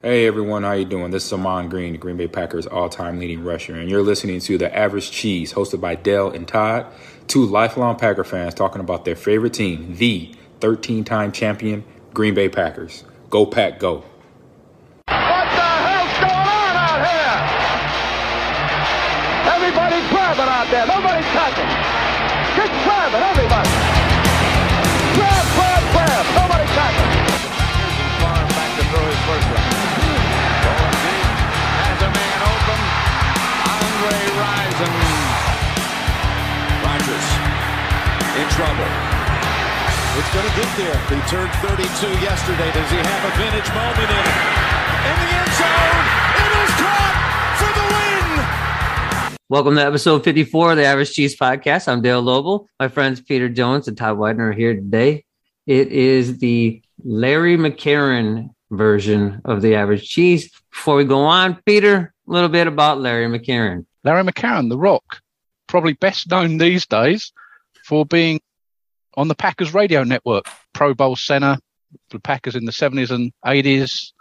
Hey everyone, how you doing? This is Ahman Green, the Green Bay Packers all-time leading rusher, and you're listening to The Average Cheese, hosted by Dale and Todd, two lifelong Packer fans talking about their favorite team, the 13-time champion Green Bay Packers. Go Pack, go! What the hell's going on out here? Everybody's grabbing out there. Nobody's touching. Just grabbing, everybody. In trouble. It's going to get there. He turned 32 yesterday. Does he have a vintage moment in it? In the end zone. It is caught for the win. Welcome to episode 54 of the Average Cheese Podcast. I'm Dale Lobel. My friends Peter Jones and Todd Widener are here today. It is the Larry McCarren version of the Average Cheese. Before we go on, Peter, a little bit about Larry McCarren. Larry McCarren, The Rock, probably best known these days for being on the Packers radio network, Pro Bowl center, the Packers in the 70s and 80s,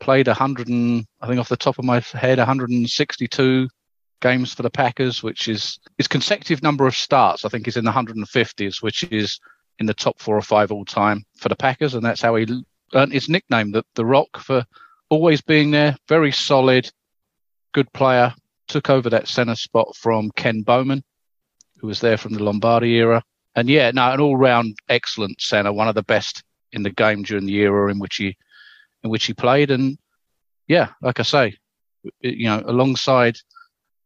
played 100 and, I think off the top of my head, 162 games for the Packers, which is his consecutive number of starts, I think is in the 150s, which is in the top four or five all time for the Packers. And that's how he earned his nickname, the, the Rock, for always being there, very solid, good player, took over that center spot from Ken Bowman, who was there from the Lombardi era. And yeah, no, an all-round excellent center, one of the best in the game during the era in which he in which he played. And yeah, like I say, you know, alongside,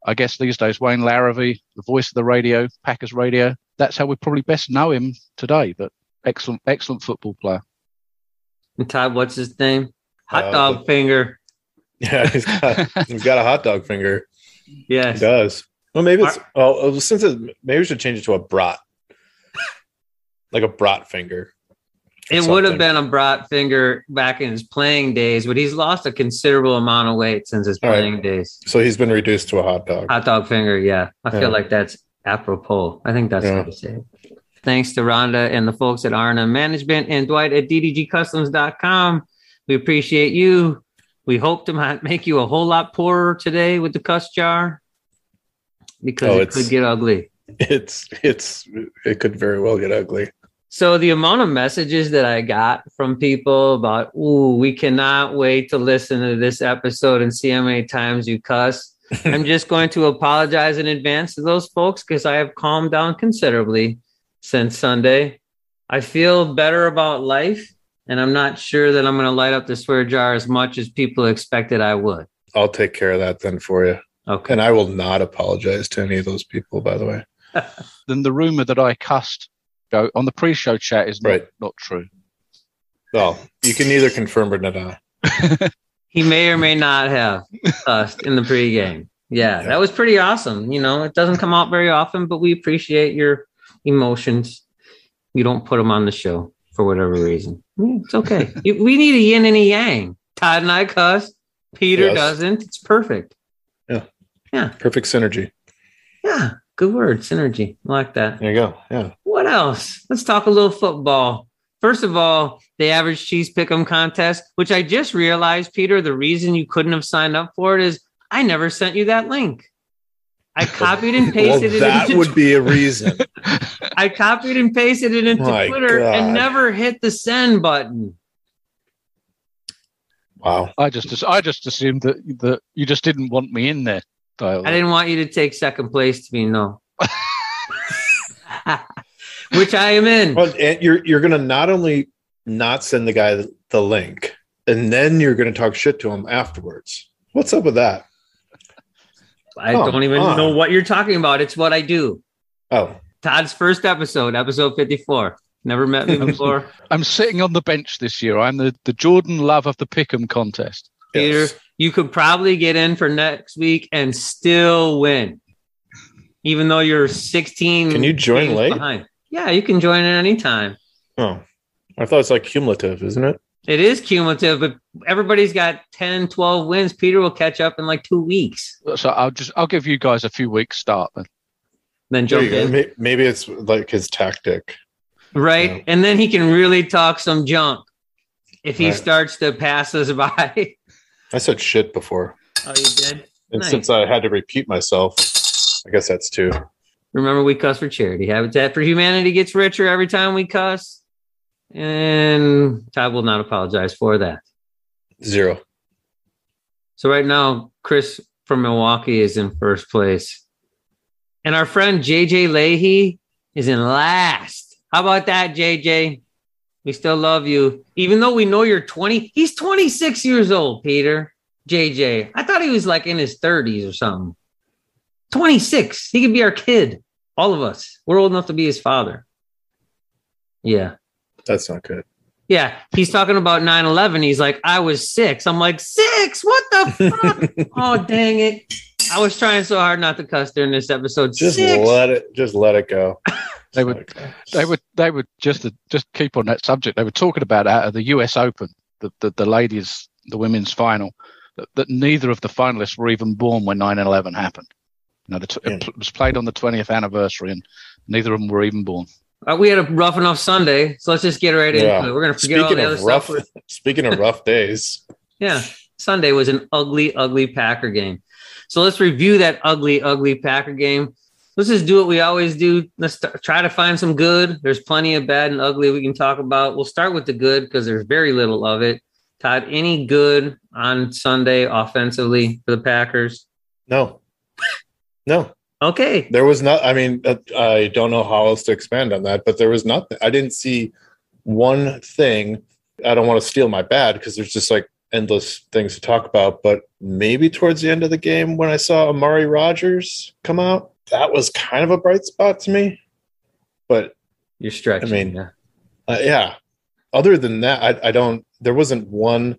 I guess these days Wayne Larrivee, the voice of the radio, Packers radio. That's how we probably best know him today. But excellent, excellent football player. And Todd, what's his name? Hot Uh, dog finger. Yeah, he's got he's got a hot dog finger. Yes, he does. Well, maybe it's well uh, since it, maybe we should change it to a brat, like a brat finger. It would have been a brat finger back in his playing days, but he's lost a considerable amount of weight since his All right. playing days. So he's been reduced to a hot dog. Hot dog finger, yeah. I Yeah. feel like that's apropos. I think that's Yeah. how to say it. Thanks to Rhonda and the folks at R&M Management and Dwight at ddgcustoms.com. We appreciate you. We hope to make you a whole lot poorer today with the cuss jar because Oh, it could get ugly. It's it's it could very well get ugly. So the amount of messages that I got from people about, ooh, we cannot wait to listen to this episode and see how many times you cuss. I'm just going to apologize in advance to those folks because I have calmed down considerably since Sunday. I feel better about life, and I'm not sure that I'm going to light up the swear jar as much as people expected I would. I'll take care of that then for you, Okay. and I will not apologize to any of those people. By the way, Then the rumor that I cussed go on the pre-show chat is not, Right. not true. well, you can neither confirm or deny. he may or may not have cussed in the pregame. Yeah, Yeah. that was pretty awesome. You know, it doesn't come out very often, but we appreciate your emotions. You don't put them on the show for whatever reason. It's okay. We need a yin and a yang. Todd and I cuss. Peter Yes. doesn't. It's perfect. Perfect synergy. Yeah, good word. Synergy. I like that. There you go. Yeah. What else? Let's talk a little football. First of all, the average cheese pick'em contest, which I just realized, Peter, the reason you couldn't have signed up for it is I never sent you that link. I copied and Well, pasted it. that into, would be a reason. I copied and pasted it into My Twitter God. and never hit the send button. wow. I just I just assumed that that you just didn't want me in there. Dale. I didn't want you to take second place to me, no. which I am in. Well, and you're you're gonna not only not send the guy the, the link, and then you're gonna talk shit to him afterwards. What's up with that? I Come don't even on. know what you're talking about. It's what I do. Oh, Todd's first episode, episode 54. Never met me before. I'm sitting on the bench this year. I'm the, the Jordan Love of the Pick'em contest. Peter, yes. You could probably get in for next week and still win, even though you're 16. Can you join late? Behind. Yeah, you can join at any time. Oh, I thought it's like cumulative, isn't it? It is cumulative, but everybody's got 10, 12 wins. Peter will catch up in like two weeks. So I'll just I'll give you guys a few weeks start then. Then jump you in. Maybe it's like his tactic. Right. Yeah. And then he can really talk some junk if he Right. starts to pass us by. I said shit before. Oh, you did? And Nice. since I had to repeat myself, I guess that's two. Remember, we cuss for charity. Habitat for Humanity gets richer every time we cuss. And Todd will not apologize for that. Zero. So right now, Chris from Milwaukee is in first place. And our friend JJ Leahy is in last. How about that, JJ? We still love you. Even though we know you're 20, he's 26 years old, Peter. JJ. I thought he was like in his 30s or something. 26. He could be our kid. All of us. We're old enough to be his father. Yeah. That's not good. Yeah. He's talking about 9 11. He's like, I was six. I'm like, six? What the fuck? oh, dang it. I was trying so hard not to cuss during this episode. Just six. let it. Just let it go. They would Okay. they would they would just just keep on that subject. They were talking about out the U.S. Open, the the, the ladies, the women's final, that, that neither of the finalists were even born when 9/11 happened. You know, the t- Yeah. it was played on the 20th anniversary, and neither of them were even born. Uh, we had a rough enough Sunday, so let's just get right Yeah. into it. We're gonna forget all the other rough, stuff. speaking of rough days, Yeah, Sunday was an ugly, ugly Packer game. So let's review that ugly, ugly Packer game. Let's just do what we always do. Let's st- try to find some good. There's plenty of bad and ugly we can talk about. We'll start with the good because there's very little of it. Todd, any good on Sunday offensively for the Packers? no, no, Okay. there was not. I mean, uh, I don't know how else to expand on that, but there was nothing. I didn't see one thing. I don't want to steal my bad because there's just like endless things to talk about. But maybe towards the end of the game, when I saw Amari Rodgers come out, that was kind of a bright spot to me. But You're stretching. I mean, yeah. uh, yeah other than that I, I don't there wasn't one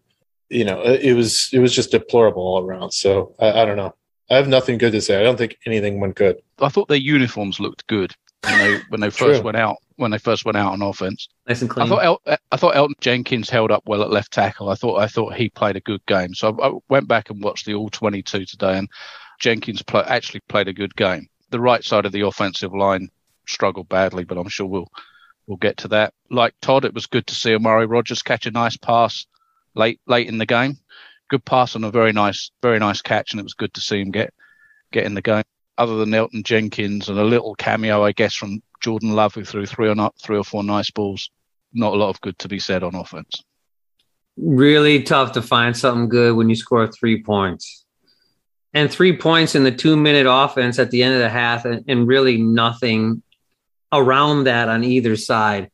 you know it it was it was just deplorable all around so I, I don't know i have nothing good to say i don't think anything went good I thought their uniforms looked good when they when they first True. went out when they first went out on offense. nice and I clean. thought El- I thought Elgton Jenkins held up well at left tackle. I thought I thought he played a good game. So I, I went back and watched the all 22 today, and Jenkins play, actually played a good game. The right side of the offensive line struggled badly, but I'm sure we'll we'll get to that. Like Todd, it was good to see Amari Rodgers catch a nice pass late late in the game. Good pass and a very nice very nice catch, and it was good to see him get get in the game. Other than Elgton Jenkins and a little cameo, I guess, from Jordan Love, who threw three or not three or four nice balls not a lot of good to be said on offense. really tough to find something good when you score three points. And three points in the two minute offense at the end of the half, and, and really nothing around that on either side.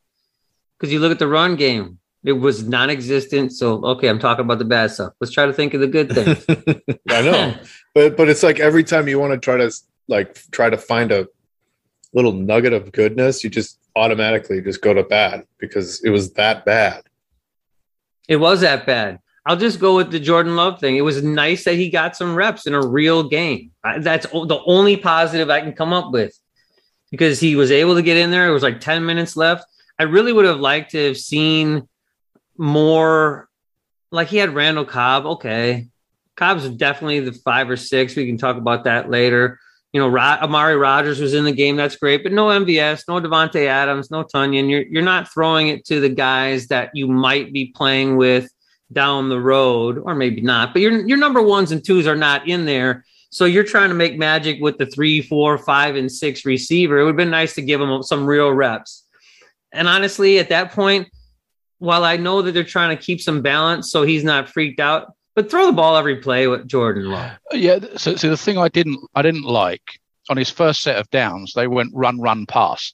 Because you look at the run game, it was non existent. So, okay, I'm talking about the bad stuff. Let's try to think of the good things. i know but but it's like every time you want to try to like try to find a little nugget of goodness you just automatically just go to bad because it was that bad It was that bad. I'll just go with the Jordan Love thing. It was nice that he got some reps in a real game. That's the only positive I can come up with because he was able to get in there. It was like 10 minutes left. I really would have liked to have seen more. Like he had Randall Cobb. Okay. Cobb's definitely the five or six. We can talk about that later. You know, Ro- Amari Rodgers was in the game. That's great, but no MVS, no Davante Adams, no Tonyan. You're you're not throwing it to the guys that you might be playing with down the road, or maybe not. But your your number ones and twos are not in there. So you're trying to make magic with the three, four, five, and six receiver. It would have been nice to give them some real reps. And honestly, at that point, while I know that they're trying to keep some balance so he's not freaked out, but throw the ball every play with Jordan Love. Uh, yeah. So, so the thing I didn't I didn't like on his first set of downs, they went run, run, pass.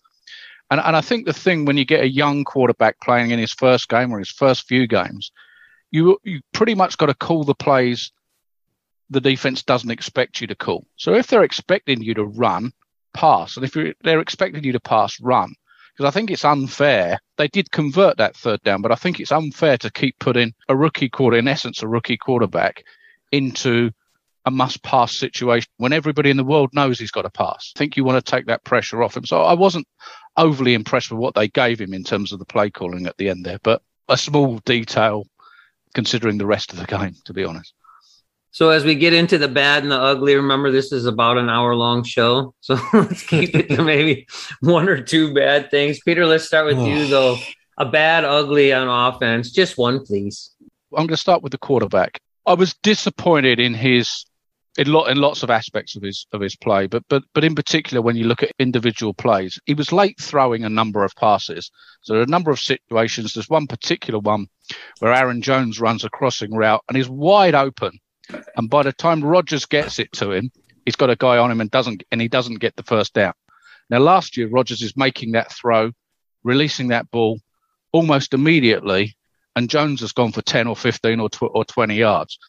And and I think the thing when you get a young quarterback playing in his first game or his first few games, you you pretty much got to call the plays the defense doesn't expect you to call. So if they're expecting you to run, pass, and if they're expecting you to pass, run. Because I think it's unfair. They did convert that third down, but I think it's unfair to keep putting a rookie quarter, in essence, a rookie quarterback, into a must pass situation when everybody in the world knows he's got to pass. I think you want to take that pressure off him. So I wasn't overly impressed with what they gave him in terms of the play calling at the end there, but a small detail considering the rest of the game, to be honest. So as we get into the bad and the ugly, remember this is about an hour long show. So let's keep it to maybe one or two bad things. Peter, let's start with you though. A bad, ugly on offense. Just one, please. I'm going to start with the quarterback. I was disappointed in his in lot in lots of aspects of his of his play, but but but in particular when you look at individual plays, he was late throwing a number of passes. So there are a number of situations. There's one particular one where Aaron Jones runs a crossing route and he's wide open, and by the time Rodgers gets it to him, he's got a guy on him and doesn't and he doesn't get the first down. Now last year Rodgers is making that throw, releasing that ball almost immediately, and Jones has gone for 10 or 15 or, tw- or 20 yards.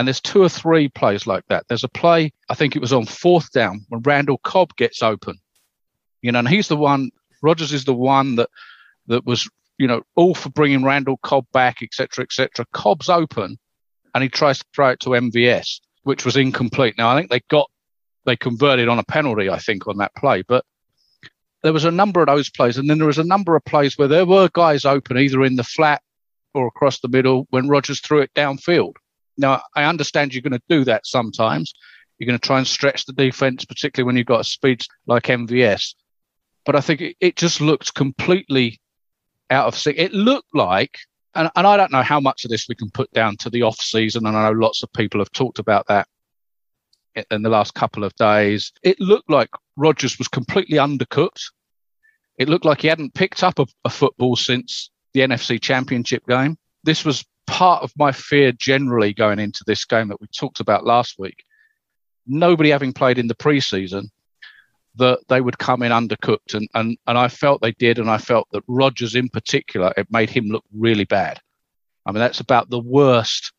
And there's two or three plays like that. There's a play, I think it was on fourth down when Randall Cobb gets open. You know, and he's the one, Rodgers is the one that, that was, you know, all for bringing Randall Cobb back, etc., etc. Cobb's open and he tries to throw it to MVS, which was incomplete. Now, I think they got, they converted on a penalty, I think, on that play. But there was a number of those plays. And then there was a number of plays where there were guys open either in the flat or across the middle when Rodgers threw it downfield. Now, I understand you're going to do that sometimes. You're going to try and stretch the defense, particularly when you've got a speed like MVS. But I think it, it just looked completely out of sync. It looked like, and, and I don't know how much of this we can put down to the off season, and I know lots of people have talked about that in the last couple of days. It looked like Rodgers was completely undercooked. It looked like he hadn't picked up a, a football since the NFC Championship game. This was part of my fear generally going into this game that we talked about last week. Nobody having played in the preseason, that they would come in undercooked, and, and and I felt they did, and I felt that Rodgers in particular, it made him look really bad. I mean, that's about the worst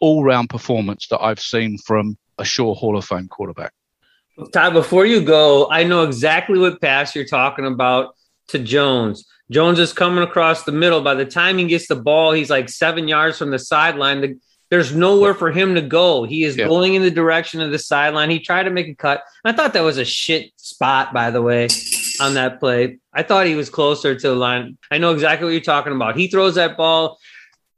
all-round performance that I've seen from a sure Hall of Fame quarterback. Todd, before you go, I know exactly what pass you're talking about to Jones. Jones is coming across the middle. By the time he gets the ball, he's like seven yards from the sideline. there's nowhere for him to go. He is going in the direction of the sideline. He tried to make a cut. I thought that was a shit spot, by the way, on that play. I thought he was closer to the line. I know exactly what you're talking about. He throws that ball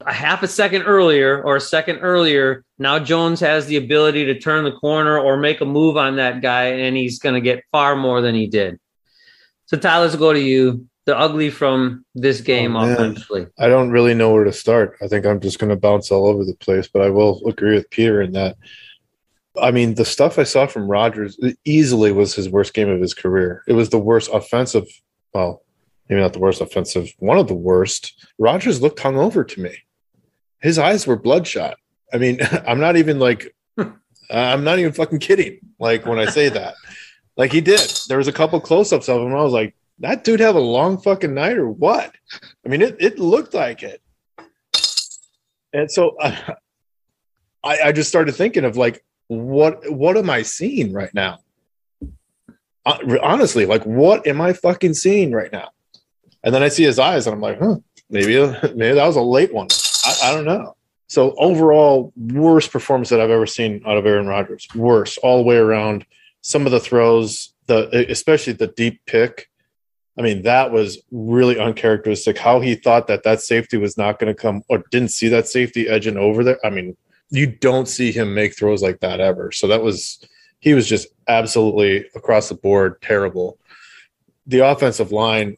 a half a second earlier or a second earlier. Now Jones has the ability to turn the corner or make a move on that guy, and he's going to get far more than he did. So, Tyler, let's go to you the ugly from this oh, game oh, offensively? I don't really know where to start. I think I'm just going to bounce all over the place, but I will agree with Peter in that. I mean, the stuff I saw from Rodgers easily was his worst game of his career. It was the worst offensive, well, maybe not the worst offensive, one of the worst. Rodgers looked hungover to me. His eyes were bloodshot. I mean, I'm not even like, I'm not even fucking kidding. Like when I say that, like he did. There was a couple close ups of him. I was like, that dude have a long fucking night or what? I mean, it, it looked like it. And so uh, I, I just started thinking of like, what, what am I seeing right now? Uh, honestly, like, what am I fucking seeing right now? And then I see his eyes and I'm like, huh, maybe, maybe that was a late one. I, I don't know. So overall, worst performance that I've ever seen out of Aaron Rodgers. Worst all the way around. Some of the throws, the especially the deep pick I mean, that was really uncharacteristic. How he thought that that safety was not going to come or didn't see that safety edging over there. I mean, you don't see him make throws like that ever. So that was, he was just absolutely across the board terrible. The offensive line,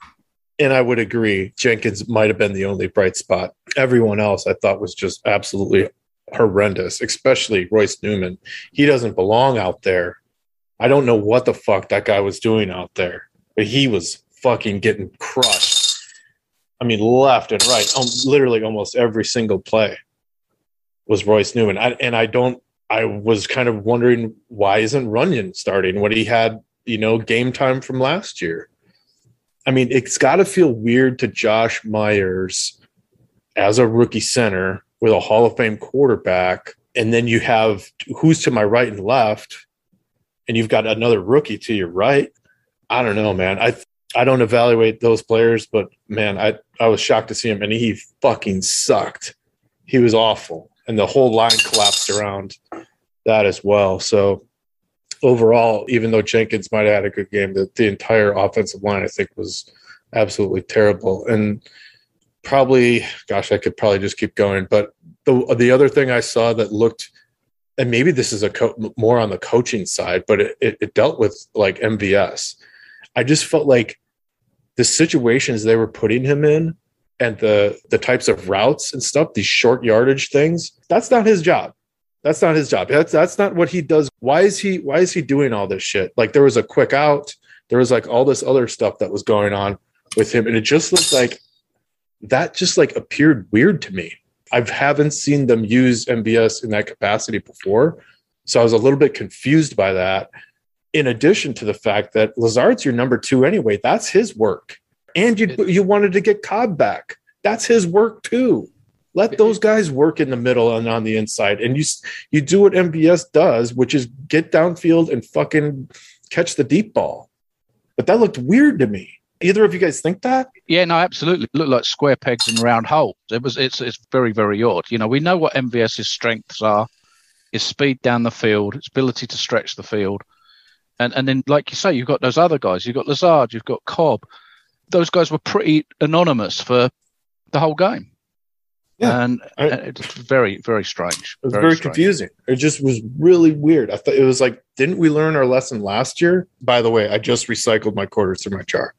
and I would agree, Jenkins might have been the only bright spot. Everyone else I thought was just absolutely horrendous, especially Royce Newman. He doesn't belong out there. I don't know what the fuck that guy was doing out there, but he was fucking getting crushed. I mean, left and right, um, literally almost every single play was Royce Newman. I, and I don't, I was kind of wondering why isn't Runyan starting when he had, you know, game time from last year? I mean, it's got to feel weird to Josh Myers as a rookie center with a Hall of Fame quarterback. And then you have who's to my right and left, and you've got another rookie to your right. I don't know, man. I I don't evaluate those players, but man, I, I was shocked to see him and he fucking sucked. He was awful. And the whole line collapsed around that as well. So overall, even though Jenkins might have had a good game, the, the entire offensive line, I think, was absolutely terrible. And probably, gosh, I could probably just keep going. But the the other thing I saw that looked, and maybe this is a co- more on the coaching side, but it, it, it dealt with like MVS I just felt like the situations they were putting him in and the the types of routes and stuff, these short yardage things, that's not his job. That's not his job. That's that's not what he does. Why is he why is he doing all this shit? Like there was a quick out, there was like all this other stuff that was going on with him, and it just looked like that just like appeared weird to me. I haven't seen them use MVS in that capacity before. So I was a little bit confused by that. In addition to the fact that Lazard's your number two anyway, that's his work. And you you wanted to get Cobb back. That's his work too. Let those guys work in the middle and on the inside, and you you do what MVS does, which is get downfield and fucking catch the deep ball. But that looked weird to me. Either of you guys think that? Yeah, no, absolutely. It looked like square pegs in round holes. It was. It's. It's very, very odd. You know, we know what MVS's strengths are: is speed down the field, its ability to stretch the field, and and then, like you say, you've got those other guys. You've got Lazard. You've got Cobb. Those guys were pretty anonymous for the whole game. Yeah, and, I- and it's very, very strange. It was very, strange. confusing. It just was really weird. I thought it was like, didn't we learn our lesson last year? By the way, I just recycled my quarters through my jar.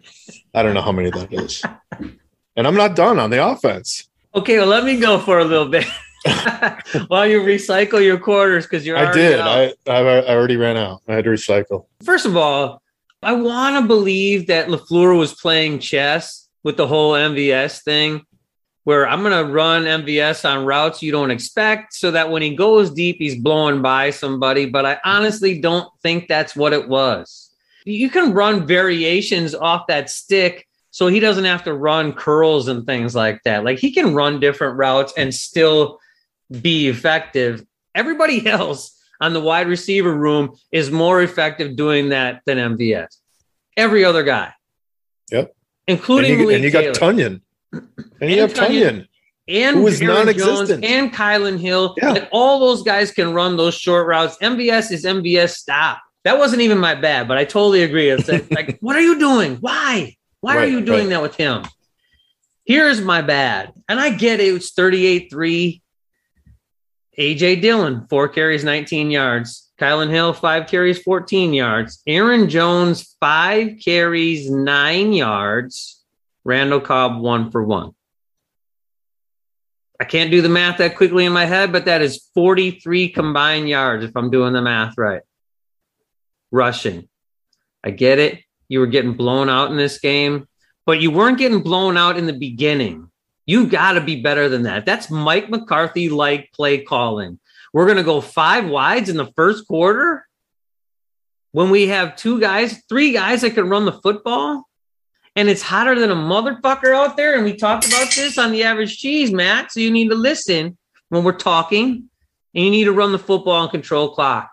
I don't know how many that is. And I'm not done on the offense. Okay, well, let me go for a little bit while you recycle your quarters because you're. I did. out. I, I I already ran out. I had to recycle. First of all, I want to believe that LaFleur was playing chess with the whole MVS thing, where I'm going to run MVS on routes you don't expect, so that when he goes deep, he's blowing by somebody. But I honestly don't think that's what it was. You can run variations off that stick. So he doesn't have to run curls and things like that. Like he can run different routes and still be effective. Everybody else on the wide receiver room is more effective doing that than MVS. Every other guy. Yep. Including and you, and you got. Tonyan. And, And you have Tonyan. And who is Aaron Jones non-existent. and Kylin Hill. Yeah. Like all those guys can run those short routes. MVS is MVS. Stop. That wasn't even my bad, but I totally agree. It's like, like, what are you doing? Why? Why are you doing right. that with him? Here's my bad. And I get it. It's 38 3. AJ Dillon, four carries, 19 yards. Kylin Hill, five carries, 14 yards. Aaron Jones, five carries, nine yards. Randall Cobb, one for one. I can't do the math that quickly in my head, but that is 43 combined yards if I'm doing the math right. Rushing. I get it. You were getting blown out in this game, but you weren't getting blown out in the beginning. You got to be better than that. That's Mike McCarthy like play calling. We're going to go five wides in the first quarter when we have two guys, three guys that can run the football, and it's hotter than a motherfucker out there. And we talked about this on the average cheese, Matt. So you need to listen when we're talking, and you need to run the football and control clock.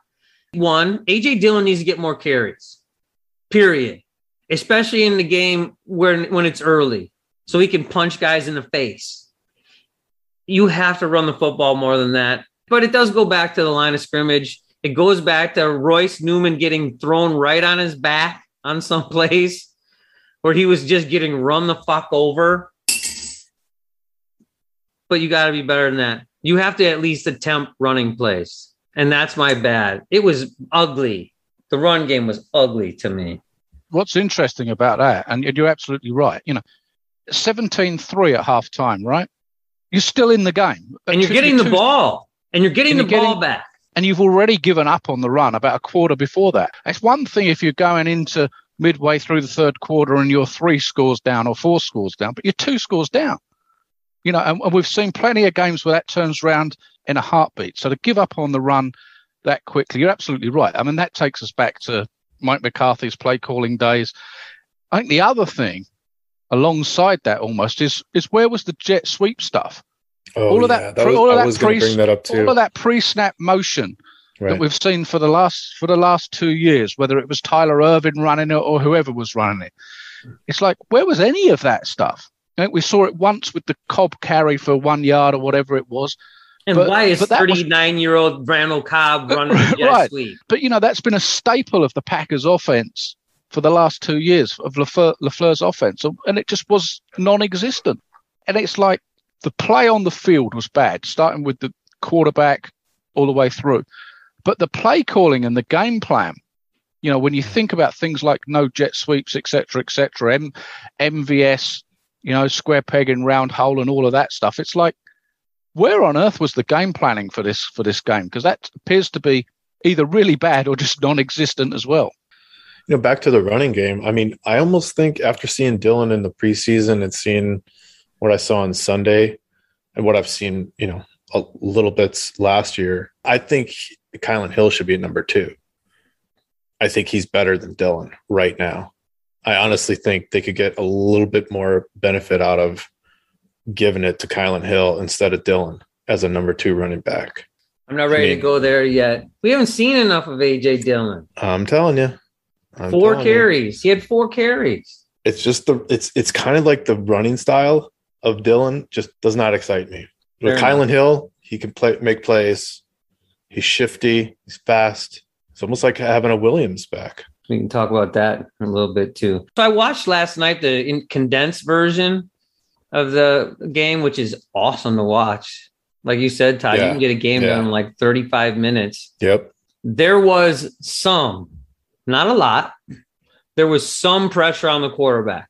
One, AJ Dillon needs to get more carries. Period. Especially in the game when when it's early, so he can punch guys in the face. You have to run the football more than that. But it does go back to the line of scrimmage. It goes back to Royce Newman getting thrown right on his back on some plays where he was just getting run the fuck over. But you got to be better than that. You have to at least attempt running plays. And that's my bad. It was ugly. The run game was ugly to me. What's interesting about that, and you're absolutely right, you know, 17 3 at half time, right? You're still in the game. And you're getting the two- ball. And you're getting And the you're ball getting- back. and you've already given up on the run about a quarter before that. It's one thing if you're going into midway through the third quarter and you're three scores down or four scores down, but you're two scores down. You know, and, and we've seen plenty of games where that turns around in a heartbeat. So to give up on the run that quickly, you're absolutely right. I mean, that takes us back to Mike McCarthy's play calling days. I think the other thing alongside that almost is is where was the jet sweep stuff? Oh, All of yeah, that that was, all of that was pre- bring that up too. All of that pre-snap motion that we've seen for the last for the last two years, whether it was Tyler Ervin running it or whoever was running it. It's like where was any of that stuff? I think we saw it once with the Cobb carry for one yard or whatever it was. And But- why is but that was- 39 year old Randall Cobb uh, running the jet Right. sweep? But you know that's been a staple of the Packers' offense for the last two years of LaFleur, LaFleur's offense, and it just was non-existent. And it's like the play on the field was bad, starting with the quarterback all the way through. But the play calling and the game plan, you know, when you mm. think about things like no jet sweeps, etc., etc., M- MVS, you know, square peg in round hole and all of that stuff. It's like, where on earth was the game planning for this for this game? Because that appears to be either really bad or just non-existent as well. You know, back to the running game. I mean, I almost think after seeing Dillon in the preseason and seeing what I saw on Sunday and what I've seen, you know, a little bits last year, I think Kylin Hill should be at number two. I think he's better than Dillon right now. I honestly think they could get a little bit more benefit out of giving it to Kylin Hill instead of Dillon as a number two running back. I'm not ready I mean, to go there yet. We haven't seen enough of AJ Dillon. I'm telling you. I'm four telling carries. You. He had four carries. It's just the it's it's kind of like the running style of Dillon just does not excite me. With Kylin Hill, he can play make plays. He's shifty, he's fast. It's almost like having a Williams back. We can talk about that a little bit too. So I watched last night the condensed version of the game, which is awesome to watch. Like you said, Todd, yeah. you can get a game yeah. done in like 35 minutes. Yep. There was some, not a lot, there was some pressure on the quarterback.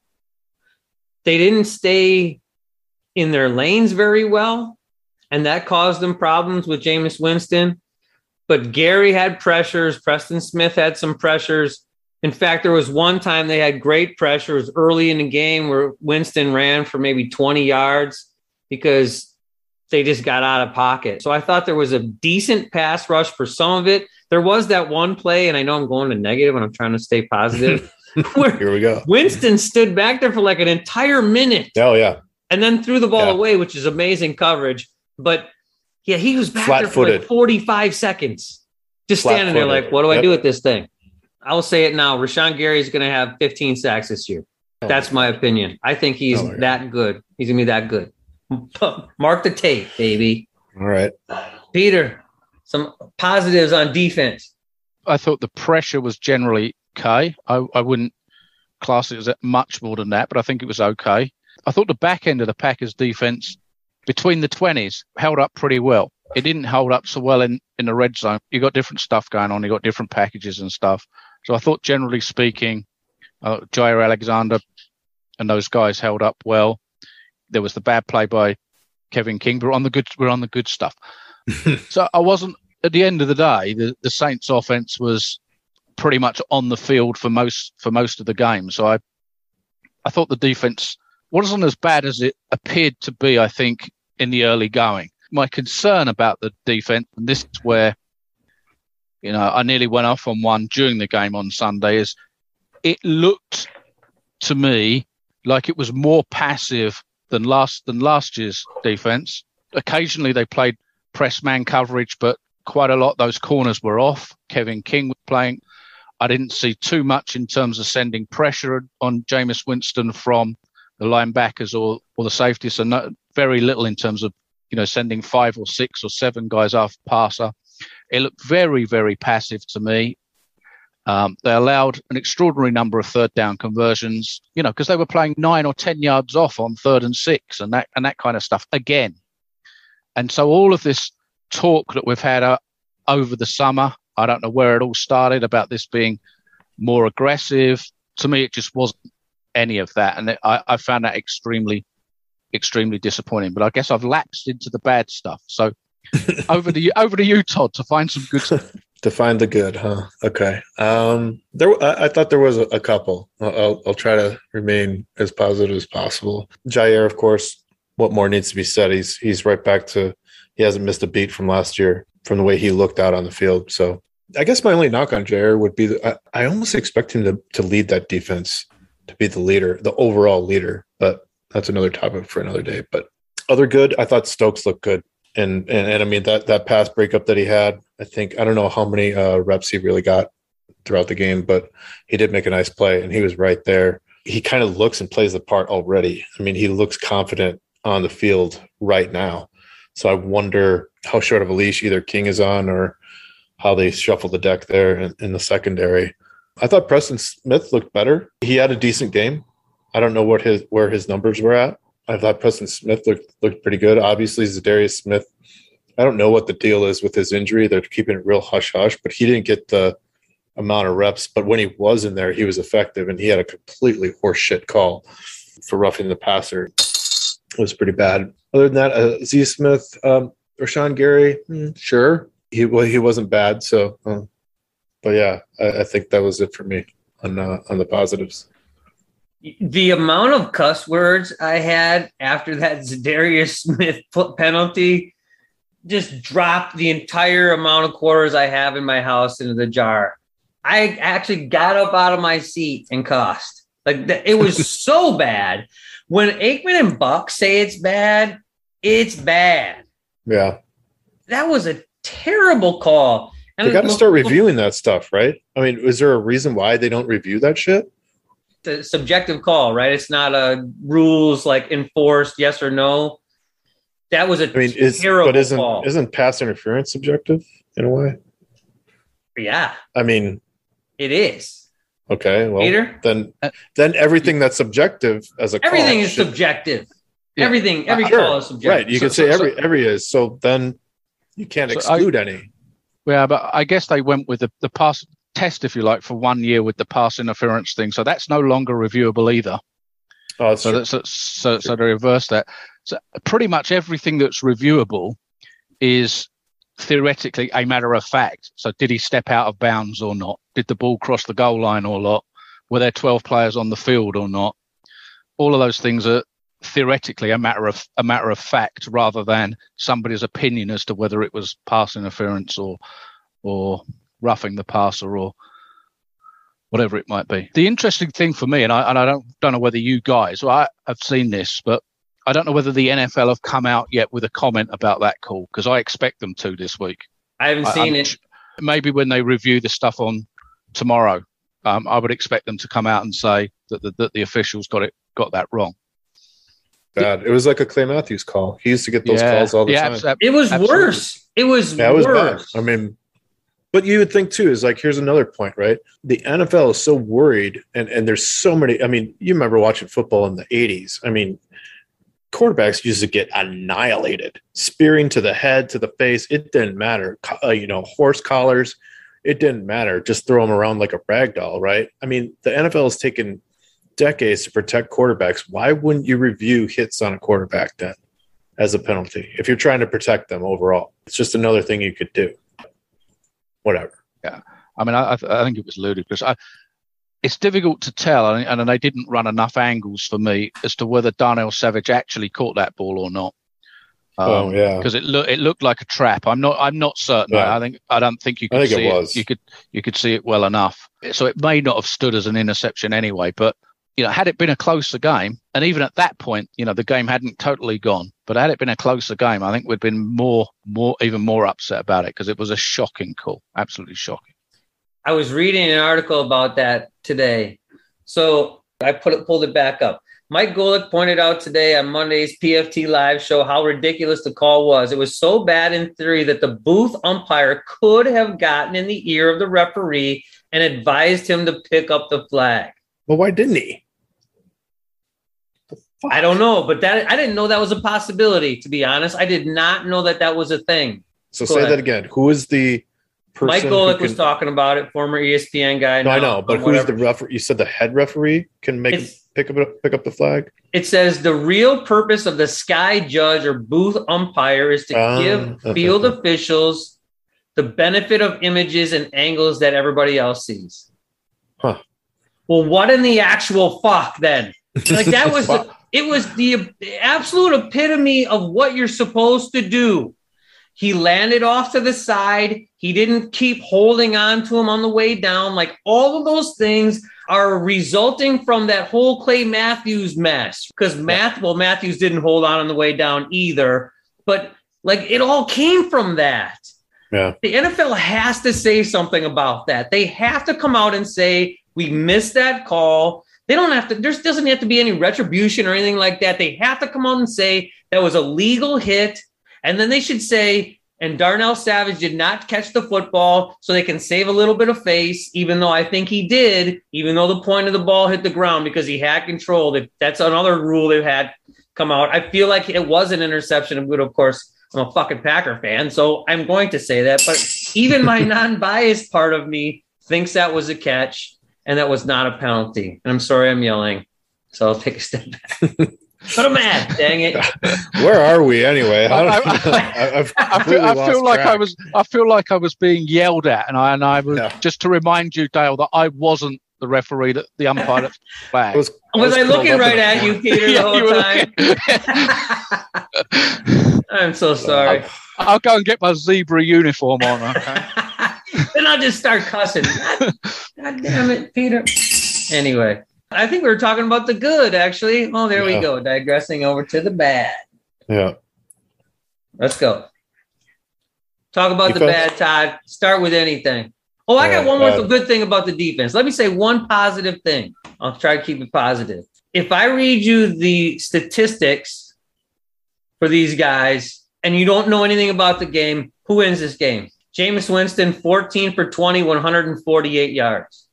They didn't stay in their lanes very well, and that caused them problems with Jameis Winston. But Gary had pressures. Preston Smith had some pressures. In fact, there was one time they had great pressures early in the game where Winston ran for maybe 20 yards because they just got out of pocket. So I thought there was a decent pass rush for some of it. There was that one play, and I know I'm going to negative and I'm trying to stay positive. Here we go. Winston stood back there for like an entire minute. Oh, yeah. And then threw the ball yeah. away, which is amazing coverage. But yeah, he was back there for like 45 seconds, just standing there like, what do yep. I do with this thing? I will say it now. Rashan Gary is going to have 15 sacks this year. Oh, That's my opinion. I think he's oh, that good. He's going to be that good. Mark the tape, baby. All right. Peter, some positives on defense. I thought the pressure was generally okay. I, I wouldn't class it as much more than that, but I think it was okay. I thought the back end of the Packers defense between the 20s held up pretty well. It didn't hold up so well in, in the red zone. You got different stuff going on. You got different packages and stuff. So I thought, generally speaking, uh, Jaire Alexander and those guys held up well. There was the bad play by Kevin King, but we're on the good. We're on the good stuff. so I wasn't. At the end of the day, the, the Saints' offense was pretty much on the field for most for most of the game. So I, I thought the defense wasn't as bad as it appeared to be. I think in the early going. My concern about the defense, and this is where you know, I nearly went off on one during the game on Sunday. Is it looked to me like it was more passive than last than last year's defense. Occasionally they played press man coverage, but quite a lot those corners were off. Kevin King was playing. I didn't see too much in terms of sending pressure on Jameis Winston from the linebackers or, or the safety. So no, very little in terms of you know sending five or six or seven guys off passer. It looked very, very passive to me. Um, they allowed an extraordinary number of third down conversions, you know, because they were playing nine or ten yards off on third and six, and that and that kind of stuff again. And so all of this talk that we've had uh, over the summer, I don't know where it all started about this being more aggressive. To me, it just wasn't any of that, and it, I, I found that extremely, extremely disappointing. But I guess I've lapsed into the bad stuff. So over to you, over to you, Todd, to find some good stuff. to find the good, huh? Okay. Um, there, I, I thought there was a, a couple. I'll, I'll, try to remain as positive as possible. Jaire, of course. What more needs to be said? He's he's right back to. He hasn't missed a beat from last year from the way he looked out on the field. So I guess my only knock on Jaire would be that I, I almost expect him to to lead that defense, to be the leader, the overall leader. But that's another topic for another day. But other good, I thought Stokes looked good and, and and I mean that that pass breakup that he had, I think I don't know how many uh, reps he really got throughout the game, but he did make a nice play, and he was right there. He kind of looks and plays the part already. I mean, he looks confident on the field right now. So I wonder how short of a leash either King is on or how they shuffle the deck there in, in the secondary. I thought Preston Smith looked better. He had a decent game. I don't know what his where his numbers were at, I thought Preston Smith looked looked pretty good. Obviously, Za'Darius Smith. I don't know what the deal is with his injury. They're keeping it real hush hush, but he didn't get the amount of reps. But when he was in there, he was effective, and he had a completely horseshit call for roughing the passer It was pretty bad. Other than that, uh, Z Smith, um, Rashan Gary, hmm, sure, he well, he wasn't bad. So, uh, but yeah, I, I think that was it for me on uh, on the positives. The amount of cuss words I had after that Za'Darius Smith penalty just dropped the entire amount of quarters I have in my house into the jar. I actually got up out of my seat and cussed. Like it was so bad. When Aikman and Buck say it's bad, it's bad. Yeah, that was a terrible call. And they got to start reviewing that stuff, right? I mean, is there a reason why they don't review that shit? The subjective call, right? It's not a rules like enforced yes or no. That was a I mean, is but isn't call. isn't pass interference subjective in a way? Yeah. I mean, it is. Okay, well, Peter? then then everything that's subjective as a everything is should, subjective. Yeah. Everything, every uh, call sure. is subjective. Right. You so, can say every so, every is. So then you can't exclude I, any. Yeah, but I guess they went with the, the pass test, if you like, for one year with the pass interference thing. So that's no longer reviewable either. Oh, so, that's, so, so, so to reverse that, so pretty much everything that's reviewable is theoretically a matter of fact. So did he step out of bounds or not? Did the ball cross the goal line or not? Were there 12 players on the field or not? All of those things are theoretically a matter of a matter of fact rather than somebody's opinion as to whether it was pass interference or or roughing the passer or whatever it might be. The interesting thing for me, and I, and I don't don't know whether you guys, well, I have seen this, but I don't know whether the NFL have come out yet with a comment about that call because I expect them to this week. I haven't seen I'm, it. Maybe when they review the stuff on tomorrow, um, I would expect them to come out and say that the, that the officials got it got that wrong bad. It was like a Clay Matthews call. He used to get those yeah. calls all the yeah, time. It was absolutely. worse. It was yeah, it was worse. bad. I mean, but you would think too is like here's another point, right? The NFL is so worried, and and there's so many. I mean, you remember watching football in the '80s? I mean, quarterbacks used to get annihilated, spearing to the head, to the face. It didn't matter. Uh, you know, horse collars. It didn't matter. Just throw them around like a rag doll, right? I mean, the NFL has taken decades to protect quarterbacks. Why wouldn't you review hits on a quarterback then as a penalty if you're trying to protect them overall? It's just another thing you could do. Whatever. Yeah. I mean, I, I think it was ludicrous. I, it's difficult to tell, and, and they didn't run enough angles for me as to whether Darnell Savage actually caught that ball or not. Um, oh yeah, because it looked it looked like a trap. I'm not I'm not certain. Yeah. I think I don't think you could think see it, it, You could you could see it well enough. So it may not have stood as an interception anyway. But you know, had it been a closer game, and even at that point, you know, the game hadn't totally gone, but had it been a closer game, I think we'd been more, more, even more upset about it because it was a shocking call, absolutely shocking. I was reading an article about that today, so I put it, pulled it back up. Mike Golic pointed out today on Monday's PFT Live show how ridiculous the call was. It was so bad in theory that the booth umpire could have gotten in the ear of the referee and advised him to pick up the flag. Well, why didn't he? I don't know, but that I didn't know that was a possibility. To be honest, I did not know that that was a thing. So Go say ahead. that again. Who is the person? Mike Golic can... was talking about it. Former ESPN guy. No, I know, but who's the referee? You said the head referee can make it's, pick up pick up the flag. It says the real purpose of the sky judge or booth umpire is to um, give field officials the benefit of images and angles that everybody else sees. Huh. Well, what in the actual fuck then? Like that was the, it was the absolute epitome of what you're supposed to do. He landed off to the side. He didn't keep holding on to him on the way down. Like all of those things are resulting from that whole Clay Matthews mess. Because Math, well, Matthews didn't hold on on the way down either. But like it all came from that. Yeah. The NFL has to say something about that. They have to come out and say, we missed that call. They don't have to, there doesn't have to be any retribution or anything like that. They have to come on and say that was a legal hit. And then they should say, and Darnell Savage did not catch the football, so they can save a little bit of face, even though I think he did, even though the point of the ball hit the ground because he had control. That's another rule they've had come out. I feel like it was an interception, but of course, I'm a fucking Packer fan, so I'm going to say that. But even my non biased part of me thinks that was a catch and that was not a penalty. And I'm sorry I'm yelling. So I'll take a step back. but I'm mad. Dang it. Where are we anyway? I, I- don't, I, I've I feel, I feel like I was I feel like I was being yelled at, and I and I was Yeah. just to remind you, Dale, that I wasn't the referee, that the umpire that flag. I was, Was I looking right at you, Peter, the whole time? I'm so sorry. I'll go and get my zebra uniform on. Okay? Then I'll just start cussing. God, God damn it, Peter. Anyway, I think we were talking about the good, actually. Oh, there we go. Digressing over to the bad. Yeah. Let's go. Talk about the bad, Todd. Start with anything. Oh, I got one more bad. good thing about the defense. Let me say one positive thing. I'll try to keep it positive. If I read you the statistics for these guys and you don't know anything about the game, who wins this game? Jameis Winston, 14 for 20, 148 yards.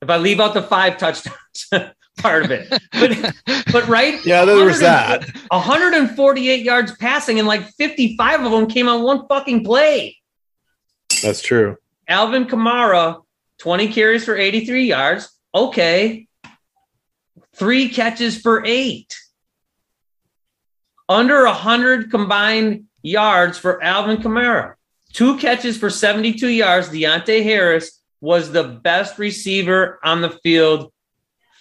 If I leave out the five touchdowns part of it. But, but right? Yeah, there was that. 148 yards passing, and like 55 of them came on one fucking play. That's true. Alvin Kamara, 20 carries for 83 yards. Okay. Three catches for eight. Under 100 combined yards for Alvin Kamara. Two catches for 72 yards. Deonte Harris was the best receiver on the field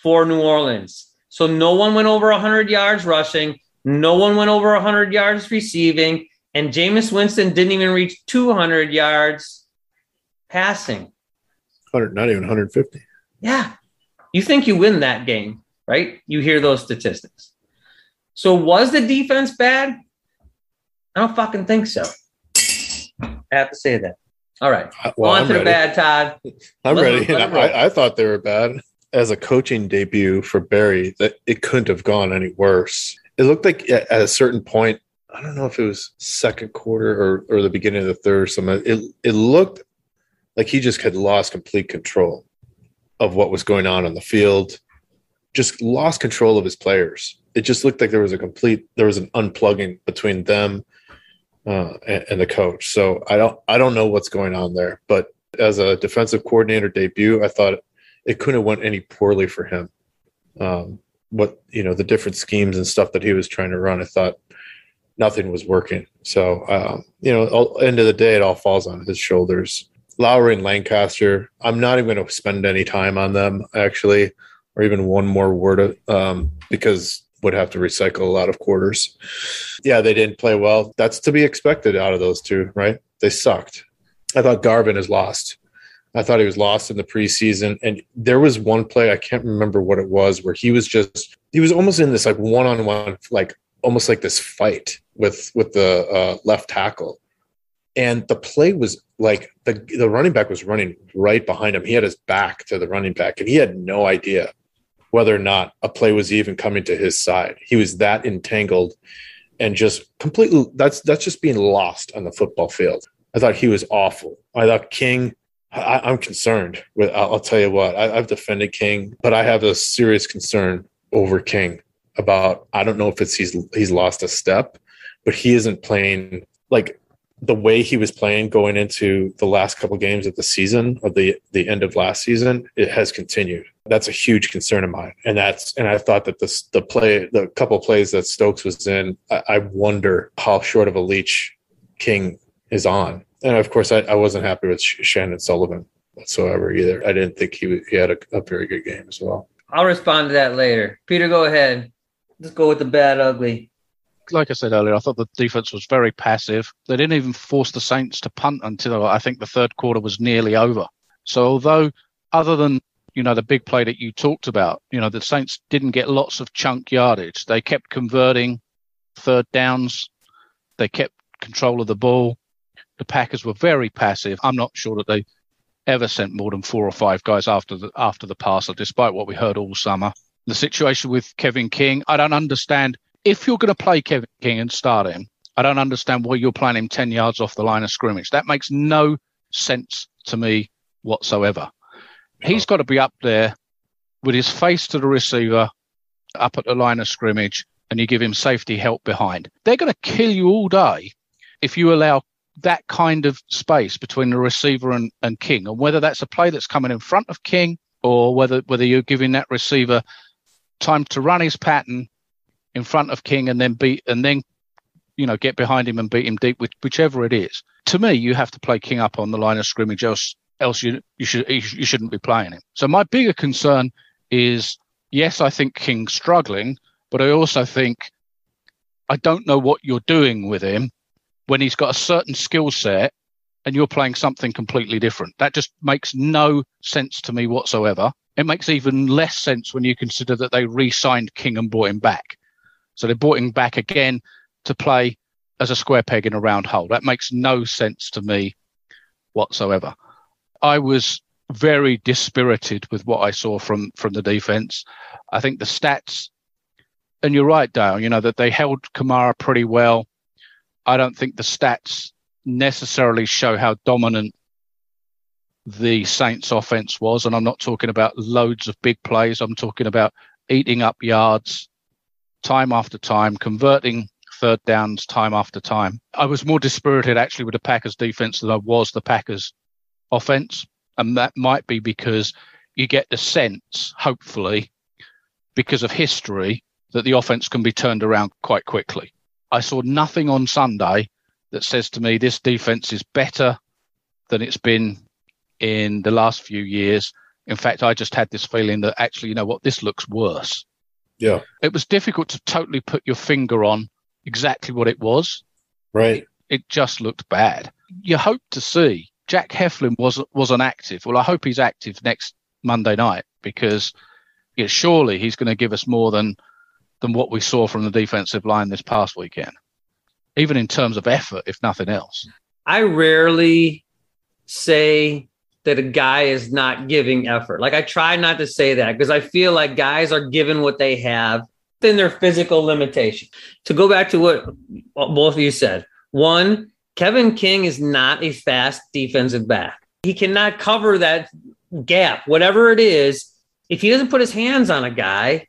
for New Orleans. So no one went over 100 yards rushing. No one went over 100 yards receiving. And Jameis Winston didn't even reach 200 yards passing. 100, not even 150. Yeah. You think you win that game, right? You hear those statistics. So was the defense bad? I don't fucking think so. I have to say that. All right. I- Well, On I'm to the bad, Todd. I'm Let ready. them- let And them. I, I thought they were bad as a coaching debut for Barry. That it couldn't have gone any worse. It looked like at, at a certain point, I don't know if it was second quarter or, or the beginning of the third or something. It it looked like he just had lost complete control of what was going on on the field. Just lost control of his players. It just looked like there was a complete there was an unplugging between them uh, and, and the coach. So I don't I don't know what's going on there, but as a defensive coordinator debut, I thought it couldn't have went any poorly for him. Um, what you know, the different schemes and stuff that he was trying to run, I thought nothing was working. So um, you know, all, end of the day, it all falls on his shoulders. Lowry and Lancaster, I'm not even going to spend any time on them actually, or even one more word um, because would have to recycle a lot of quarters. Yeah, they didn't play well. That's to be expected out of those two, right? They sucked. I thought Garvin is lost. I thought he was lost in the preseason. And there was one play, I can't remember what it was, where he was just, he was almost in this like one on one, like almost like this fight with, with the uh, left tackle. And the play was like the, the running back was running right behind him. He had his back to the running back and he had no idea whether or not a play was even coming to his side. He was that entangled and just completely that's that's just being lost on the football field. I thought he was awful. I thought King. I, I'm concerned with. I'll, tell you what. I, I've defended King, but I have a serious concern over King about. I don't know if it's he's he's lost a step, but he isn't playing like the way he was playing going into the last couple games of the season or the the end of last season. It has continued. That's a huge concern of mine, and that's and I thought that this the play the couple plays that Stokes was in. I, I wonder how short of a leash King is on. And of course, I, I wasn't happy with Chandon Sullivan whatsoever either. I didn't think he, he had a, a very good game as well. I'll respond to that later. Peter, go ahead. Let's go with the bad ugly. Like I said earlier, I thought the defense was very passive. They didn't even force the Saints to punt until I think the third quarter was nearly over. So although other than you know the big play that you talked about, you know the Saints didn't get lots of chunk yardage. They kept converting third downs. They kept control of the ball. The Packers were very passive. I'm not sure that they ever sent more than four or five guys after the after the passer, despite what we heard all summer. The situation with Kevin King, I don't understand if you're going to play Kevin King and start him, I don't understand why you're playing him 10 yards off the line of scrimmage. That makes no sense to me whatsoever. He's got to be up there with his face to the receiver, up at the line of scrimmage, and you give him safety help behind. They're going to kill you all day if you allow that kind of space between the receiver and, and King, and whether that's a play that's coming in front of King or whether whether you're giving that receiver time to run his pattern in front of King and then beat and then you know get behind him and beat him deep, which, whichever it is. To me, you have to play King up on the line of scrimmage, else else you you should you shouldn't be playing him. So my bigger concern is yes, I think King's struggling, but I also think I don't know what you're doing with him when he's got a certain skill set and you're playing something completely different. That just makes no sense to me whatsoever. It makes even less sense when you consider that they re signed King and brought him back. So they brought him back again to play as a square peg in a round hole. That makes no sense to me whatsoever. I was very dispirited with what I saw from from the defense. I think the stats, and you're right, Dale. You know that they held Kamara pretty well. I don't think the stats necessarily show how dominant the Saints offense was. And I'm not talking about loads of big plays. I'm talking about eating up yards time after time, converting third downs time after time. I was more dispirited actually with the Packers defense than I was the Packers offense. And that might be because you get the sense, hopefully, because of history, that the offense can be turned around quite quickly. I saw nothing on Sunday that says to me this defense is better than it's been in the last few years. In fact, I just had this feeling that actually, you know what, this looks worse. Yeah. It was difficult to totally put your finger on exactly what it was. Right. It just looked bad. You hope to see Jack Heflin was wasn't active. Well, I hope he's active next Monday night because yeah, surely he's going to give us more than than what we saw from the defensive line this past weekend, even in terms of effort, if nothing else. I rarely say that a guy is not giving effort. Like I try not to say that because I feel like guys are given what they have within their physical limitation. To go back to what both of you said, one, Kevin King is not a fast defensive back. He cannot cover that gap, whatever it is. If he doesn't put his hands on a guy,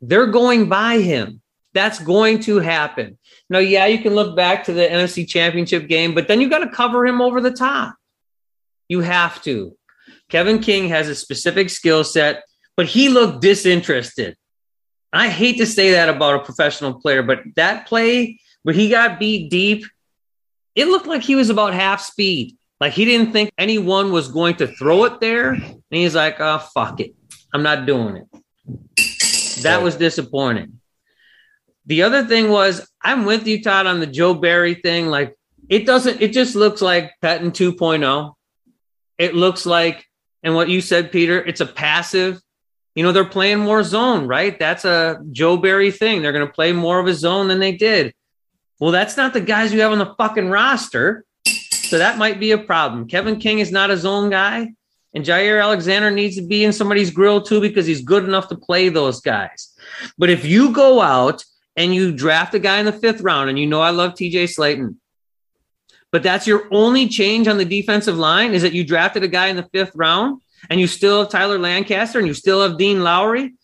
they're going by him. That's going to happen. Now, yeah, you can look back to the NFC Championship game, but then you got to cover him over the top. You have to. Kevin King has a specific skill set, but he looked disinterested. I hate to say that about a professional player, but that play where he got beat deep, it looked like he was about half speed. Like he didn't think anyone was going to throw it there. And he's like, oh, fuck it. I'm not doing it. That was disappointing. The other thing was, I'm with you, Todd, on the Joe Barry thing. Like, it doesn't, it just looks like Pettine 2.0. It looks like, and what you said, Peter, it's a passive. You know, they're playing more zone, right? That's a Joe Barry thing. They're going to play more of a zone than they did. Well, that's not the guys you have on the fucking roster. So that might be a problem. Kevin King is not a zone guy. And Jaire Alexander needs to be in somebody's grill too because he's good enough to play those guys. But if you go out and you draft a guy in the fifth round, and you know I love TJ Slaton, but that's your only change on the defensive line is that you drafted a guy in the fifth round and you still have Tyler Lancaster and you still have Dean Lowry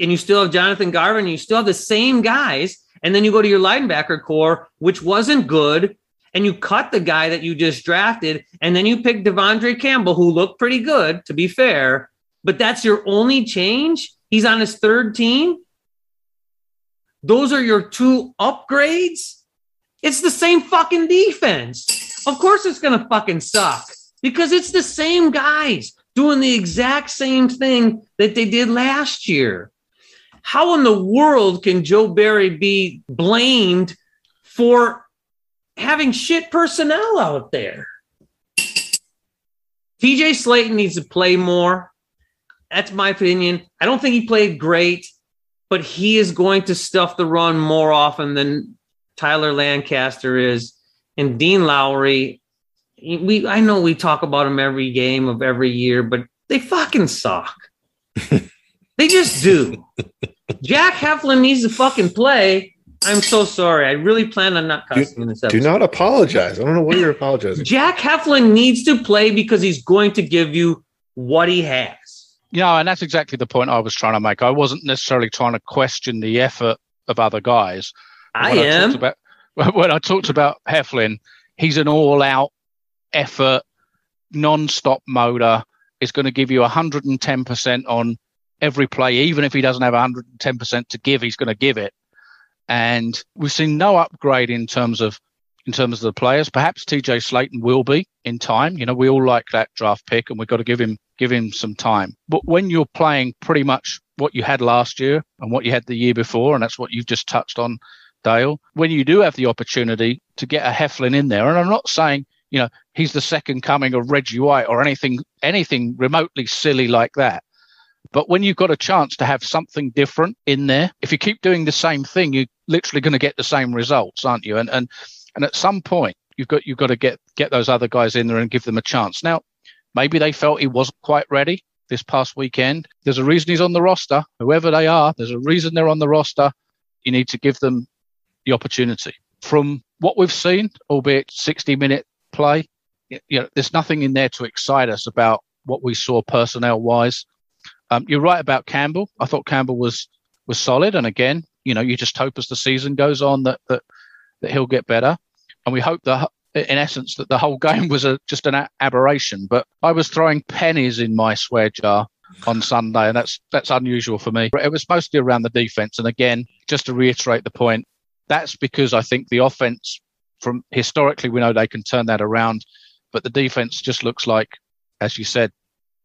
and you still have Jonathan Garvin and you still have the same guys. And then you go to your linebacker core, which wasn't good. And you cut the guy that you just drafted. And then you pick De'Vondre Campbell, who looked pretty good, to be fair. But that's your only change. He's on his third team. Those are your two upgrades. It's the same fucking defense. Of course, it's going to fucking suck because it's the same guys doing the exact same thing that they did last year. How in the world can Joe Barry be blamed for having shit personnel out there? TJ Slaton needs to play more. That's my opinion. I don't think he played great, but he is going to stuff the run more often than Tyler Lancaster is, and Dean Lowry. We I know we talk about him every game of every year, but they fucking suck. they just do. Jack Heflin needs to fucking play. I'm so sorry. I really plan on not cussing in this Do not apologize. I don't know what you're apologizing. Jack Heflin needs to play because he's going to give you what he has. Yeah, and that's exactly the point I was trying to make. I wasn't necessarily trying to question the effort of other guys. I when am. talked about, when I talked about Heflin, he's an all-out effort, non-stop motor. Is going to give you 110% on every play, even if he doesn't have 110% to give, he's going to give it. And we've seen no upgrade in terms of in terms of the players. Perhaps TJ Slaton will be in time. You know, we all like that draft pick, and we've got to give him give him some time. But when you're playing pretty much what you had last year and what you had the year before, and that's what you've just touched on, Dale. When you do have the opportunity to get a Heflin in there, and I'm not saying you know he's the second coming of Reggie White or anything anything remotely silly like that. But when you've got a chance to have something different in there, if you keep doing the same thing, you're literally going to get the same results, aren't you? And and and at some point, you've got you've got to get get those other guys in there and give them a chance. Now, maybe they felt he wasn't quite ready this past weekend. There's a reason he's on the roster. Whoever they are, there's a reason they're on the roster. You need to give them the opportunity. From what we've seen, albeit 60 minute play, you know, there's nothing in there to excite us about what we saw personnel wise. Um, you're right about Campbell. I thought Campbell was was solid, and again, you know, you just hope as the season goes on that that that he'll get better, and we hope that in essence that the whole game was a just an aberration. But I was throwing pennies in my swear jar on Sunday, and that's that's unusual for me. It was mostly around the defense, and again, just to reiterate the point, that's because I think the offense, from historically, we know they can turn that around, but the defense just looks like, as you said,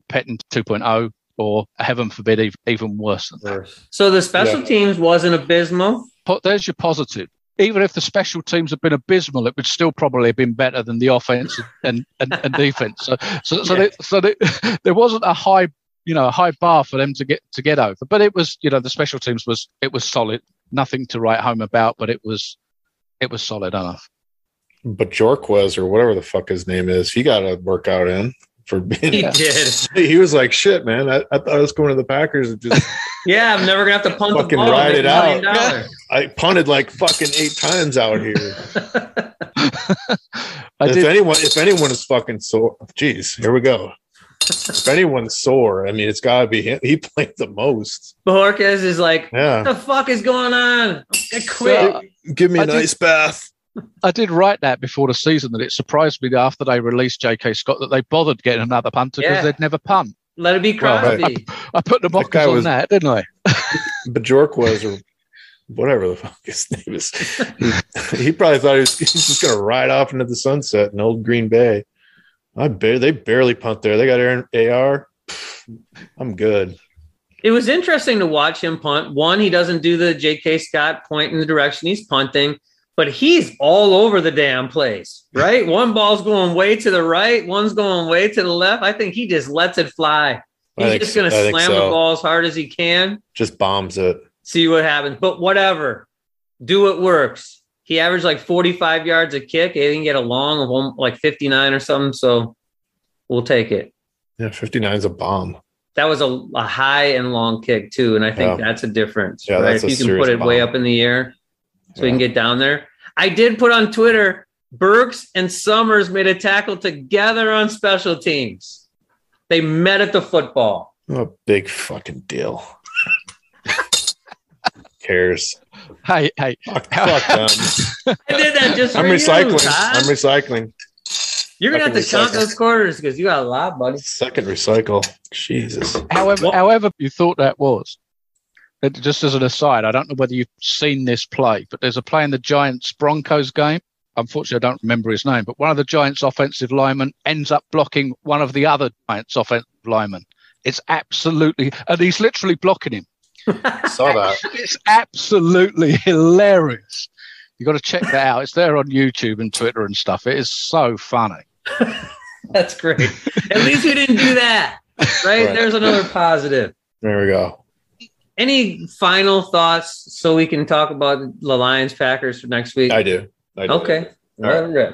Pettine 2.0 or heaven forbid, even worse than that. So the special yeah. teams wasn't abysmal. There's your positive. Even if the special teams had been abysmal, it would still probably have been better than the offense and, and, and defense. So, so, so, yeah. they, so they, there wasn't a high, you know, a high bar for them to get to get over. But it was, you know, the special teams was it was solid. Nothing to write home about, but it was it was solid enough. But Jorquez or whatever the fuck his name is, he got a workout in for being. He did. He was like, "Shit, man! I, I thought I was going to the Packers and just yeah, I'm never gonna have to punt fucking the ball ride it out." I punted like fucking eight times out here. if did. anyone, if anyone is fucking sore, jeez, here we go. If anyone's sore, I mean, it's got to be him. He played the most. Bojorquez is like, yeah. what the fuck is going on? Get quit. So, give me a I nice did, bath. I did write that before the season that it surprised me after they released J.K. Scott that they bothered getting another punter because yeah. they'd never punt. Let it be Crosby. Well, I, I, put the mockers on was, that, didn't I? Bajorquez or whatever the fuck his name is. He, he probably thought he was, he was just going to ride off into the sunset in old Green Bay. I bar- they barely punt there. They got Aaron AR. I'm good. It was interesting to watch him punt. One, he doesn't do the J.K. Scott point in the direction he's punting but he's all over the damn place, right? One ball's going way to the right, one's going way to the left. I think he just lets it fly. He's just going to slam so. the ball as hard as he can. Just bombs it. See what happens. But whatever, do what works. He averaged like 45 yards a kick. He didn't get a long of one, like 59 or something. So we'll take it. Yeah, 59 is a bomb. That was a, a high and long kick too, and I think yeah. that's a difference. Yeah, right? if you can put it bomb. way up in the air, so yeah. we can get down there. I did put on Twitter Burks and Summers made a tackle together on special teams. They met at the football. A big fucking deal. cares? Hey, hey. Fuck, fuck them. I did that just I'm recycling. You, I'm recycling. You're gonna have to recycle. count those quarters because you got a lot, buddy. Second recycle. Jesus. However, however you thought that was, It, just as an aside, I don't know whether you've seen this play, but there's a play in the Giants Broncos game. Unfortunately, I don't remember his name, but one of the Giants offensive linemen ends up blocking one of the other Giants offensive linemen. It's absolutely, and he's literally blocking him. Saw that. It's absolutely hilarious. You got to check that out. It's there on YouTube and Twitter and stuff. It is so funny. That's great. At least we didn't do that. Right? right? There's another positive. There we go any final thoughts so we can talk about the Lions Packers for next week? I do. I do. Okay. All right.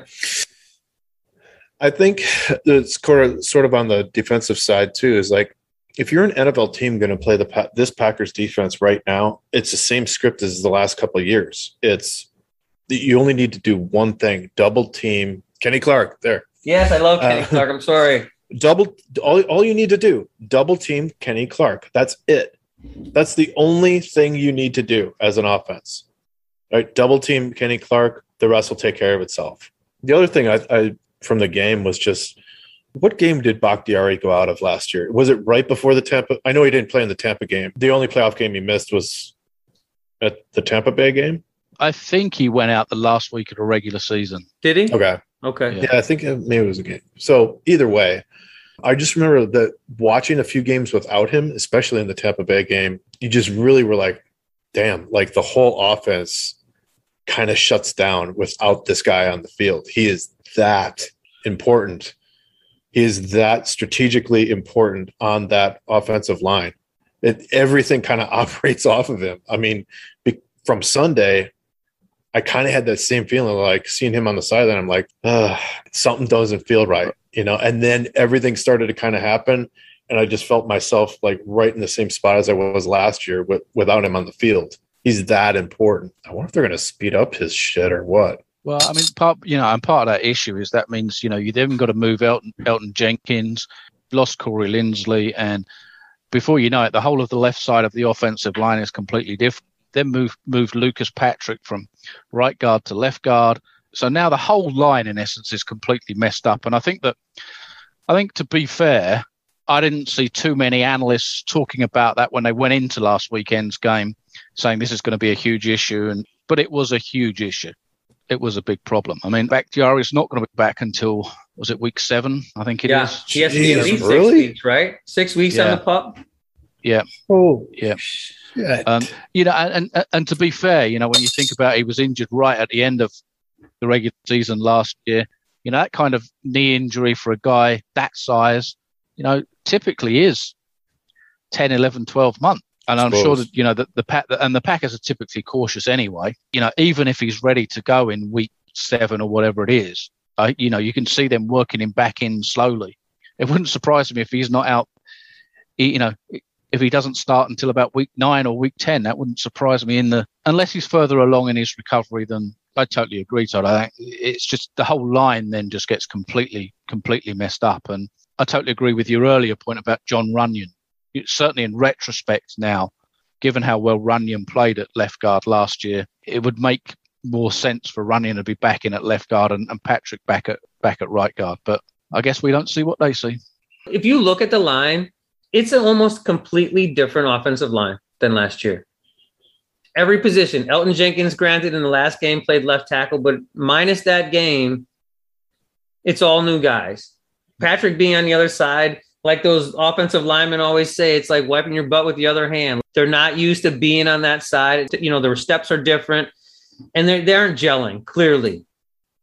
I think it's sort of on the defensive side too. Is like if you're an NFL team going to play the this Packers defense right now, it's the same script as the last couple of years. It's you only need to do one thing: double team Kenny Clark. There. Yes, I love Kenny uh, Clark. I'm sorry. Double all, all you need to do: double team Kenny Clark. That's it. That's the only thing you need to do as an offense. Right? Double team Kenny Clark, the rest will take care of itself. The other thing I, I from the game was just What game did Bakhtiari go out of last year? Was it right before the Tampa? I know he didn't play in the Tampa game. The only playoff game he missed was at the Tampa Bay game. I think he went out the last week of the regular season. Did he? Okay. Okay. Yeah. Yeah, I think maybe it was a game. So either way, I just remember that watching a few games without him, especially in the Tampa Bay game, you just really were like, damn, like the whole offense kind of shuts down without this guy on the field. He is that important. Is that strategically important on that offensive line. It, everything kind of operates off of him. I mean, be, from Sunday, I kind of had that same feeling like seeing him on the sideline. I'm like, something doesn't feel right, you know. And then everything started to kind of happen, and I just felt myself like right in the same spot as I was last year with, without him on the field. He's that important. I wonder if they're going to speed up his shit or what. Well, I mean, part you know, and part of that issue is that means you know you then got to move Elton, Elgton Jenkins, lost Corey Linsley, and before you know it, the whole of the left side of the offensive line is completely different. Then move moved Lucas Patrick from right guard to left guard. So now the whole line, in essence, is completely messed up. And I think that, I think to be fair, I didn't see too many analysts talking about that when they went into last weekend's game, saying this is going to be a huge issue. And but it was a huge issue. It was a big problem. I mean, Bakhtiari is not going to be back until was it week seven? I think it is. yeah. He has to be at least really? six weeks, right? Six weeks on the pup. Yeah. Oh, Yeah. yeah. Um, you know, and, and and to be fair, you know, when you think about it, he was injured right at the end of the regular season last year. You know, that kind of knee injury for a guy that size, you know, typically is 10, 11, 12 months. And I'm sure that, you know, that the pack and the Packers are typically cautious anyway. You know, even if he's ready to go in week seven or whatever it is, uh, you know, you can see them working him back in slowly. It wouldn't surprise me if he's not out, you know, if he doesn't start until about week nine or week 10, that wouldn't surprise me in the, unless he's further along in his recovery than I totally agree, Todd. I think it's just the whole line then just gets completely, completely messed up. And I totally agree with your earlier point about Jon Runyan. Certainly in retrospect now, given how well Runyan played at left guard last year, it would make more sense for Runyan to be back in at left guard and, and Patrick back at back at right guard. But I guess we don't see what they see. If you look at the line, it's an almost completely different offensive line than last year. Every position, Elgton Jenkins, granted, in the last game played left tackle, but minus that game, it's all new guys. Patrick being on the other side, like those offensive linemen always say, it's like wiping your butt with the other hand. They're not used to being on that side. You know, their steps are different and they they aren't gelling, clearly.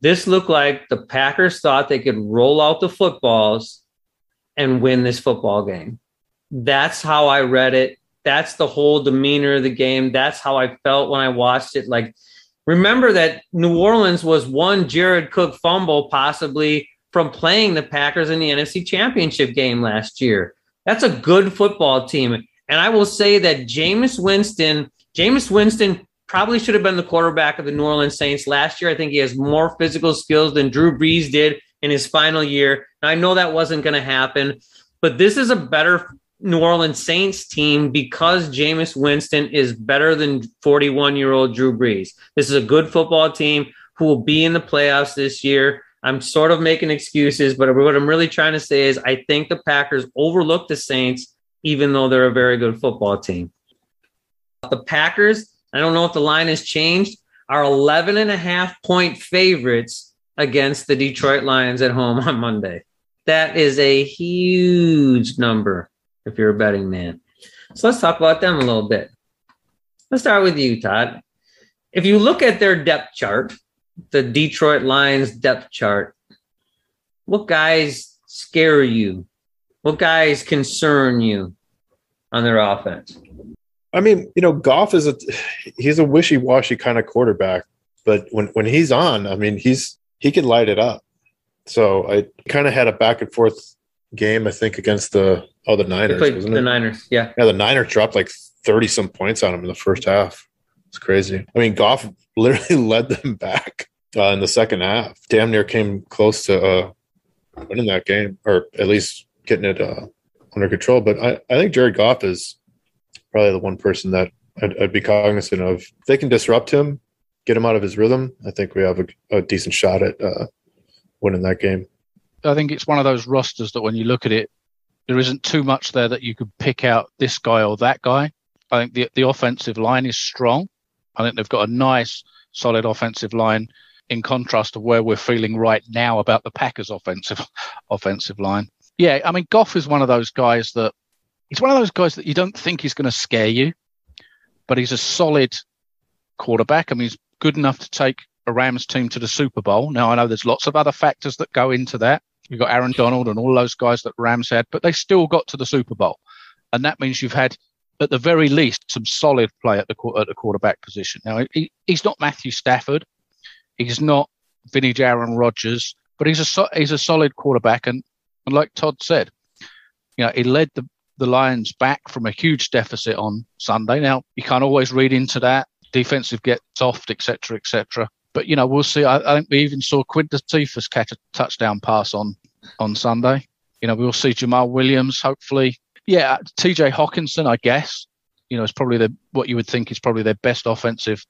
This looked like the Packers thought they could roll out the footballs and win this football game. That's how I read it. That's the whole demeanor of the game. That's how I felt when I watched it. Like, remember that New Orleans was one Jared Cook fumble possibly from playing the Packers in the NFC Championship game last year. That's a good football team. And I will say that Jameis Winston, Jameis Winston probably should have been the quarterback of the New Orleans Saints last year. I think he has more physical skills than Drew Brees did in his final year. Now, I know that wasn't going to happen, but this is a better New Orleans Saints team because Jameis Winston is better than 41 year old Drew Brees. This is a good football team who will be in the playoffs this year. I'm sort of making excuses, but what I'm really trying to say is I think the Packers overlook the Saints, even though they're a very good football team. The Packers, I don't know if the line has changed, are 11 and a half point favorites against the Detroit Lions at home on Monday. That is a huge number if you're a betting man. So let's talk about them a little bit. Let's start with you, Todd. If you look at their depth chart, the Detroit Lions depth chart, what guys scare you? What guys concern you on their offense? I mean, you know, Goff is a he's a wishy-washy kind of quarterback, but when when he's on, I mean, he's he can light it up. So I kind of had a back and forth game, I think, against the oh the Niners, the it? Niners. Yeah. Yeah, the Niners dropped like thirty some points on him in the first half. It's crazy. I mean, Goff literally led them back uh, in the second half. Damn near came close to uh, winning that game, or at least getting it uh, under control. But I, I think Jared Goff is probably the one person that I'd, I'd be cognizant of. If they can disrupt him, get him out of his rhythm, I think we have a, a decent shot at uh, winning that game. I think it's one of those rosters that when you look at it, there isn't too much there that you could pick out this guy or that guy. I think the the offensive line is strong. I think they've got a nice, solid offensive line in contrast to where we're feeling right now about the Packers' offensive offensive line. Yeah, I mean Goff is one of those guys that he's one of those guys that you don't think he's going to scare you, but he's a solid quarterback. I mean, he's good enough to take a Rams team to the Super Bowl. Now I know there's lots of other factors that go into that. You've got Aaron Donald and all those guys that Rams had, but they still got to the Super Bowl, and that means you've had at the very least some solid play at the at the quarterback position. Now he, he's not Matthew Stafford, he's not Vinny Aaron Rodgers, but he's a he's a solid quarterback, and, and like Todd said, you know he led the the Lions back from a huge deficit on Sunday. Now you can't always read into that. Defensive get soft, etc., etc. But you know we'll see. I, I think we even saw Quintez Cephus catch a touchdown pass on on Sunday. You know we'll see Jamaal Williams hopefully yeah, TJ Hockenson, I guess, you know, is probably the what you would think is probably their best offensive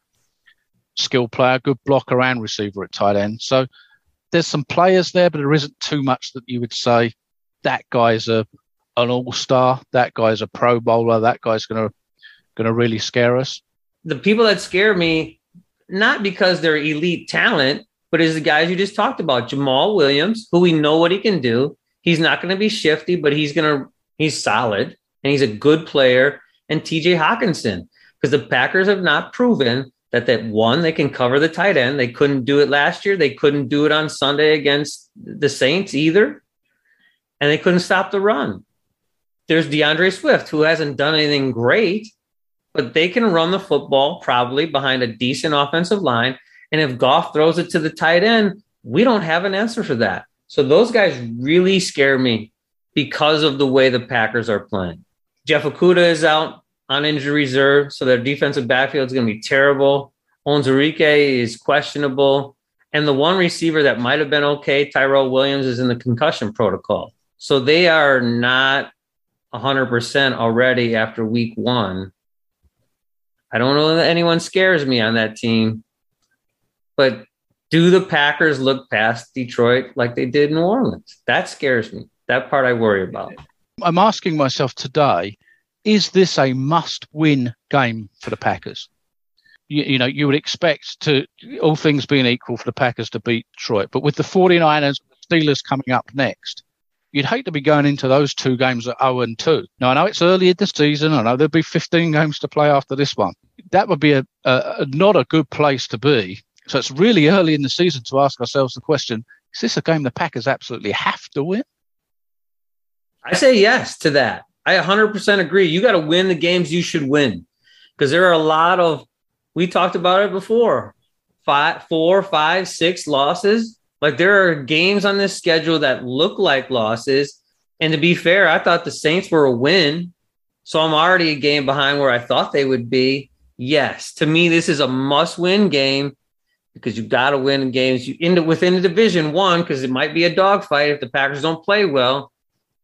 skill player, good blocker and receiver at tight end. So there's some players there, but there isn't too much that you would say that guy's a an all star, that guy's a pro bowler, that guy's gonna gonna really scare us. The people that scare me, not because they're elite talent, but is the guys you just talked about, Jamaal Williams, who we know what he can do. He's not going to be shifty, but he's to He's solid and he's a good player. And TJ Hockenson, because the Packers have not proven that that one they can cover the tight end. They couldn't do it last year. They couldn't do it on Sunday against the Saints either, and they couldn't stop the run. There's D'Andre Swift, who hasn't done anything great, but they can run the football probably behind a decent offensive line. And if Goff throws it to the tight end, we don't have an answer for that. So those guys really scare me because of the way the Packers are playing. Jeff Okudah is out on injury reserve, so their defensive backfield is going to be terrible. Onwuzurike is questionable. And the one receiver that might have been okay, Tyrell Williams, is in the concussion protocol. So they are not 100% already after week one. I don't know that anyone scares me on that team. But do the Packers look past Detroit like they did New Orleans? That scares me. That part I worry about. I'm asking myself today is this a must win game for the Packers? You, you, know, you would expect to, all things being equal, for the Packers to beat Detroit. But with the 49ers, and Steelers coming up next, you'd hate to be going into those two games at 0 and 2. Now, I know it's early in the season. I know there'll be 15 games to play after this one. That would be a, a, not a good place to be. So it's really early in the season to ask ourselves the question is this a game the Packers absolutely have to win? I say yes to that. I 100% agree. You got to win the games you should win because there are a lot of, we talked about it before, five, four, five, six losses. Like there are games on this schedule that look like losses. And to be fair, I thought the Saints were a win. So I'm already a game behind where I thought they would be. Yes, to me, this is a must win game because you got to win games you end up within the division one because it might be a dogfight if the Packers don't play well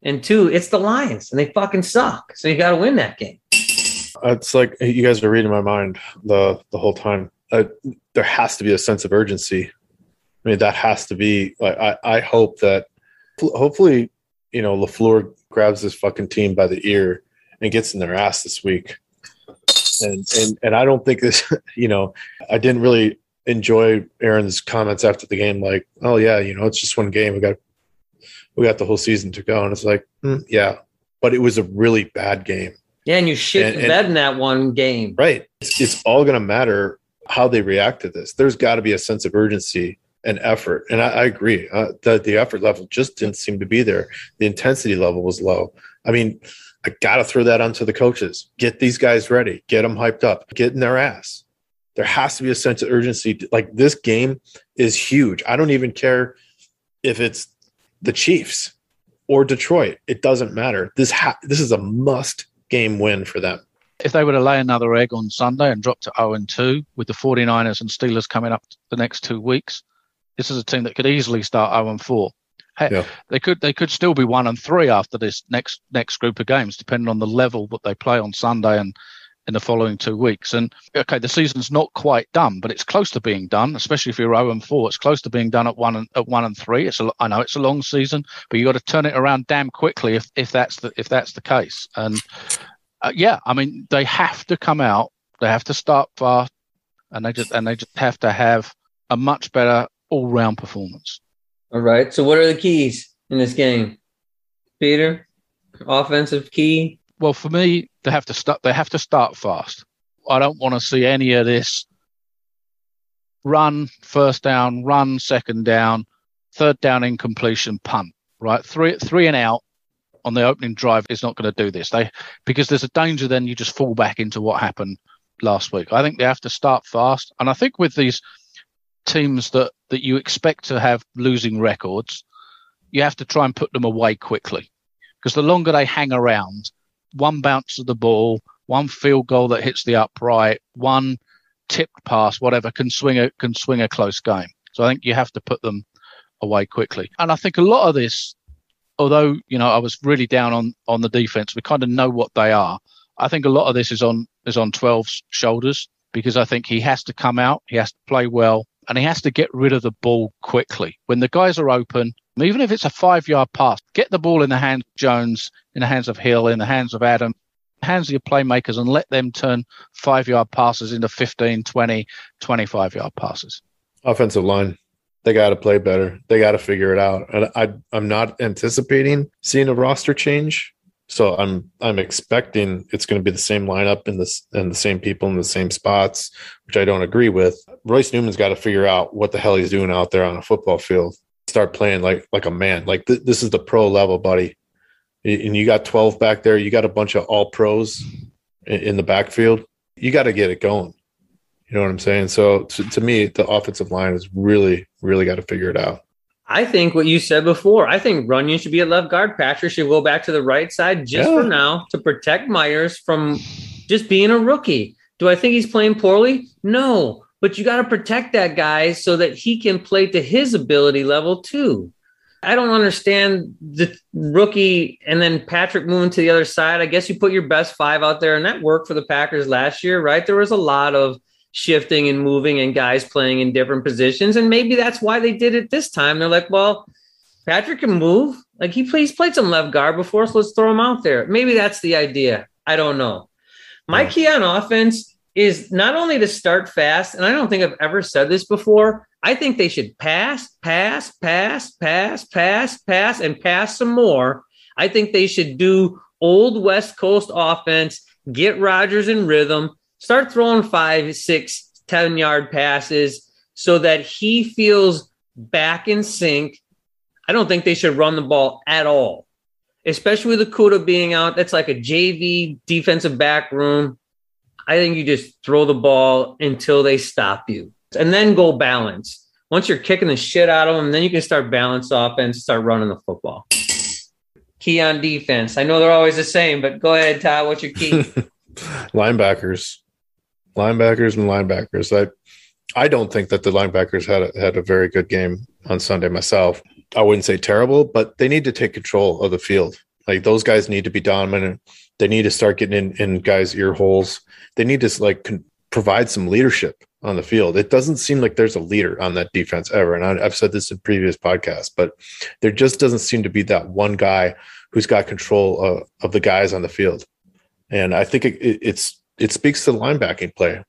and two, it's the Lions and they fucking suck. So you got to win that game. It's like you guys are reading my mind the the whole time. Uh, there has to be a sense of urgency. I mean, that has to be. Like, I I hope that hopefully, you know, LaFleur grabs this fucking team by the ear and gets in their ass this week. And and and I don't think this. You know, I didn't really enjoy Aaron's comments after the game. Like, oh yeah, you know, it's just one game. We got we got the whole season to go. And it's like, mm, yeah, but it was a really bad game. Yeah, and you shit and, the bed in that one game. Right. It's, it's all going to matter how they react to this. There's got to be a sense of urgency and effort. And I, I agree. Uh, the, the effort level just didn't seem to be there. The intensity level was low. I mean, I got to throw that onto the coaches. Get these guys ready. Get them hyped up. Get in their ass. There has to be a sense of urgency. Like this game is huge. I don't even care if it's the Chiefs or Detroit. It doesn't matter. This ha- this is a must game win for them. If they were to lay another egg on Sunday and drop to 0 and 2 with the 49ers and Steelers coming up the next two weeks, this is a team that could easily start 0 and 4. Hey, yeah. They could they could still be one and three after this next next group of games, depending on the level that they play on Sunday and in the following two weeks. And okay, the season's not quite done, but it's close to being done. Especially if you're 0 and 4, it's close to being done at one and at one and three. It's a, I know it's a long season, but you got to turn it around damn quickly if if that's the if that's the case. And uh, yeah, I mean they have to come out. They have to start fast, and they just and they just have to have a much better all round performance. All right. So what are the keys in this game, Peter? Offensive key. Well, for me, they have to start. They have to start fast. I don't want to see any of this run first down, run second down, third down incompletion, punt. Right, three three and out on the opening drive is not going to do this. They because there's a danger then you just fall back into what happened last week. I think they have to start fast, and I think with these teams that that you expect to have losing records, you have to try and put them away quickly because the longer they hang around, one bounce of the ball, one field goal that hits the upright, one tipped pass, whatever, can swing a can swing a close game. So I think you have to put them away quickly. And I think a lot of this, although you know I was really down on on the defense, we kind of know what they are. I think a lot of this is on is on 12's shoulders because I think he has to come out, he has to play well, and he has to get rid of the ball quickly. When the guys are open, even if it's a five yard pass, get the ball in the hands of Jones, in the hands of Hill, in the hands of Adam, hands of your playmakers, and let them turn five yard passes into 15, 20, 25 yard passes. Offensive line, they got to play better. They got to figure it out. And I, I'm not anticipating seeing a roster change. So I'm I'm expecting it's going to be the same lineup and this and the same people in the same spots, which I don't agree with. Royce Newman's got to figure out what the hell he's doing out there on a football field. Start playing like like a man. Like th- this is the pro level, buddy. And you got 12 back there. You got a bunch of all pros in, in the backfield. You got to get it going. You know what I'm saying? So to, to me, the offensive line has really, really got to figure it out. I think what you said before. I think Runyan should be at left guard. Patrick should go back to the right side just yeah. for now to protect Myers from just being a rookie. Do I think he's playing poorly? No, but you got to protect that guy so that he can play to his ability level too. I don't understand the rookie and then Patrick moving to the other side. I guess you put your best five out there, and that worked for the Packers last year, right? There was a lot of shifting and moving and guys playing in different positions. And maybe that's why they did it this time. They're like, well, Patrick can move. Like he plays played some left guard before, so let's throw him out there. Maybe that's the idea. I don't know. My key on offense is not only to start fast, and I don't think I've ever said this before. I think they should pass, pass, pass, pass, pass, pass, and pass some more. I think they should do old West Coast offense, get Rodgers in rhythm, start throwing five, six, 10 yard passes so that he feels back in sync. I don't think they should run the ball at all, especially with Okudah being out. That's like a JV defensive back room. I think you just throw the ball until they stop you and then go balance. Once you're kicking the shit out of them, then you can start balance offense, start running the football. Key on defense. I know they're always the same, but go ahead, Todd. What's your key? Linebackers linebackers and linebackers. I I don't think that the linebackers had a, had a very good game on Sunday myself. I wouldn't say terrible, but they need to take control of the field. Like those guys need to be dominant. They need to start getting in, in guys' ear holes. They need to like con- provide some leadership on the field. It doesn't seem like there's a leader on that defense ever. And I, I've said this in previous podcasts, but there just doesn't seem to be that one guy who's got control of, of the guys on the field. And I think it, it, it's it speaks to the linebacking play.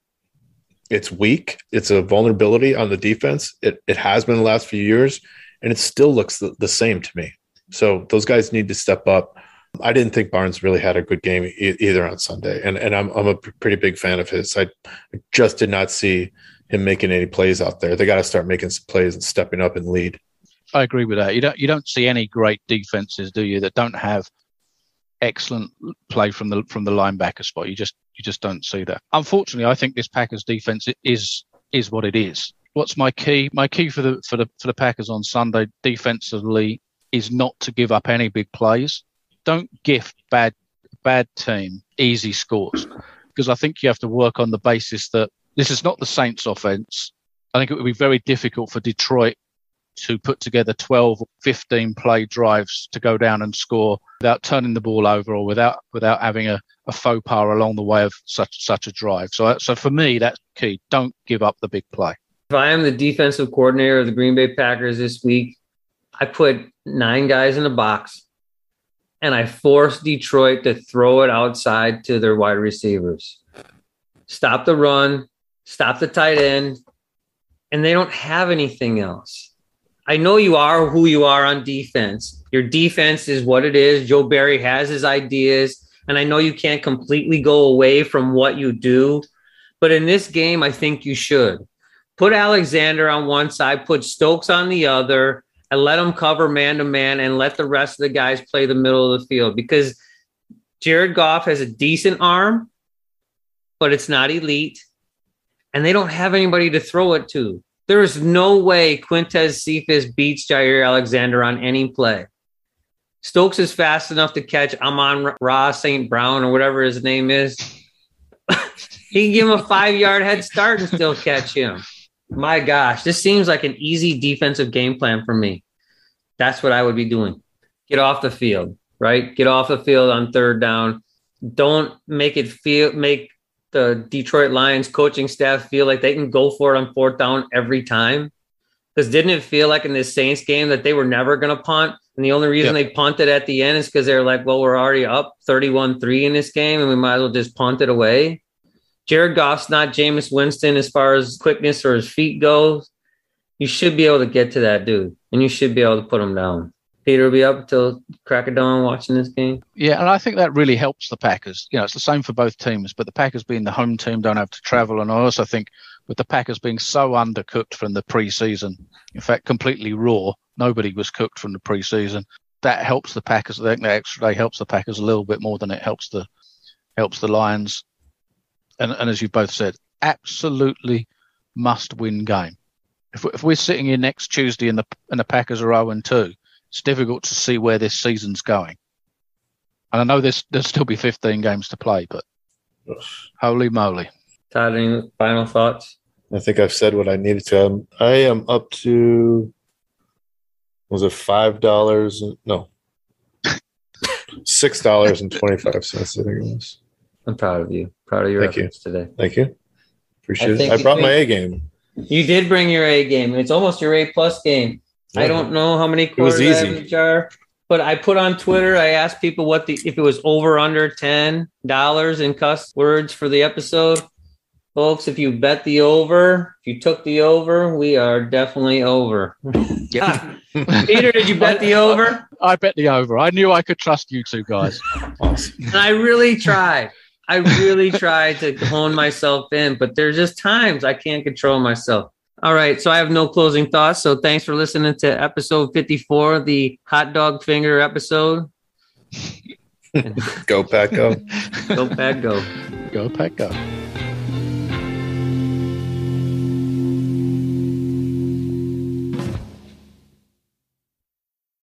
It's weak. It's a vulnerability on the defense. It it has been the last few years, and it still looks the, the same to me. So those guys need to step up. I didn't think Barnes really had a good game e- either on Sunday, and and I'm I'm a pretty big fan of his. I just did not see him making any plays out there. They got to start making some plays and stepping up and lead. I agree with that. You don't you don't see any great defenses, do you, that don't have excellent play from the from the linebacker spot. You just you just don't see that. Unfortunately, I think this Packers defense is is what it is. What's my key? My key for the for the for the Packers on Sunday defensively is not to give up any big plays. Don't gift bad bad team easy scores because I think you have to work on the basis that this is not the Saints offense. I think it would be very difficult for Detroit to put together 12 or 15 play drives to go down and score without turning the ball over or without without having a, a faux pas along the way of such such a drive. So so for me that's key. Don't give up the big play. If I am the defensive coordinator of the Green Bay Packers this week, I put nine guys in a box and I force Detroit to throw it outside to their wide receivers. Stop the run, stop the tight end, and they don't have anything else. I know you are who you are on defense. Your defense is what it is. Joe Barry has his ideas, and I know you can't completely go away from what you do. But in this game, I think you should put Alexander on one side, put Stokes on the other, and let them cover man to man and let the rest of the guys play the middle of the field because Jared Goff has a decent arm, but it's not elite. And they don't have anybody to throw it to. There is no way Quintez Cephus beats Jaire Alexander on any play. Stokes is fast enough to catch Amon Ra St. Brown or whatever his name is. he can give him a five yard head start and still catch him. My gosh, this seems like an easy defensive game plan for me. That's what I would be doing. Get off the field, right? Get off the field on third down. Don't make it feel make the Detroit Lions coaching staff feel like they can go for it on fourth down every time. Because didn't it feel like in this Saints game that they were never going to punt? And the only reason they punted at the end is because they're like, well, we're already up 31 3 in this game and we might as well just punt it away. Jared Goff's not Jameis Winston as far as quickness or his feet goes. You should be able to get to that dude, and you should be able to put him down. Peter will be up until crack of dawn watching this game. Yeah, and I think that really helps the Packers. You know, it's the same for both teams, but the Packers being the home team don't have to travel, and I also think with the Packers being so undercooked from the preseason, in fact, completely raw, nobody was cooked from the preseason. That helps the Packers. I think that extra day helps the Packers a little bit more than it helps the helps the Lions and, and as you both said, absolutely must win game. If, if we're sitting here next Tuesday and the and the Packers are 0 and 2, it's difficult to see where this season's going. And I know there's there'll still be 15 games to play, but holy moly! Todd, any final thoughts? I think I've said what I needed to. I'm, I am up to was it five dollars? No, six dollars and twenty five cents. I think it was. I'm proud of you. Proud of your Thank you. efforts today. Thank you. Appreciate think it. I brought my A game. You did bring your A game. It's almost your A plus game. I don't know how many was quarters I have easy. in jar, but I put on Twitter. I asked people what the if it was over under ten dollars in cuss words for the episode. Folks, if you bet the over, if you took the over, we are definitely over. Yep. Peter, did you bet the over? I bet the over. I knew I could trust you two guys. Awesome. And I really tried. I really try to hone myself in, but there's just times I can't control myself. All right. So I have no closing thoughts. So thanks for listening to episode 54, the hot dog finger episode. Go Pack Go. Go back, go. Go Pack, go.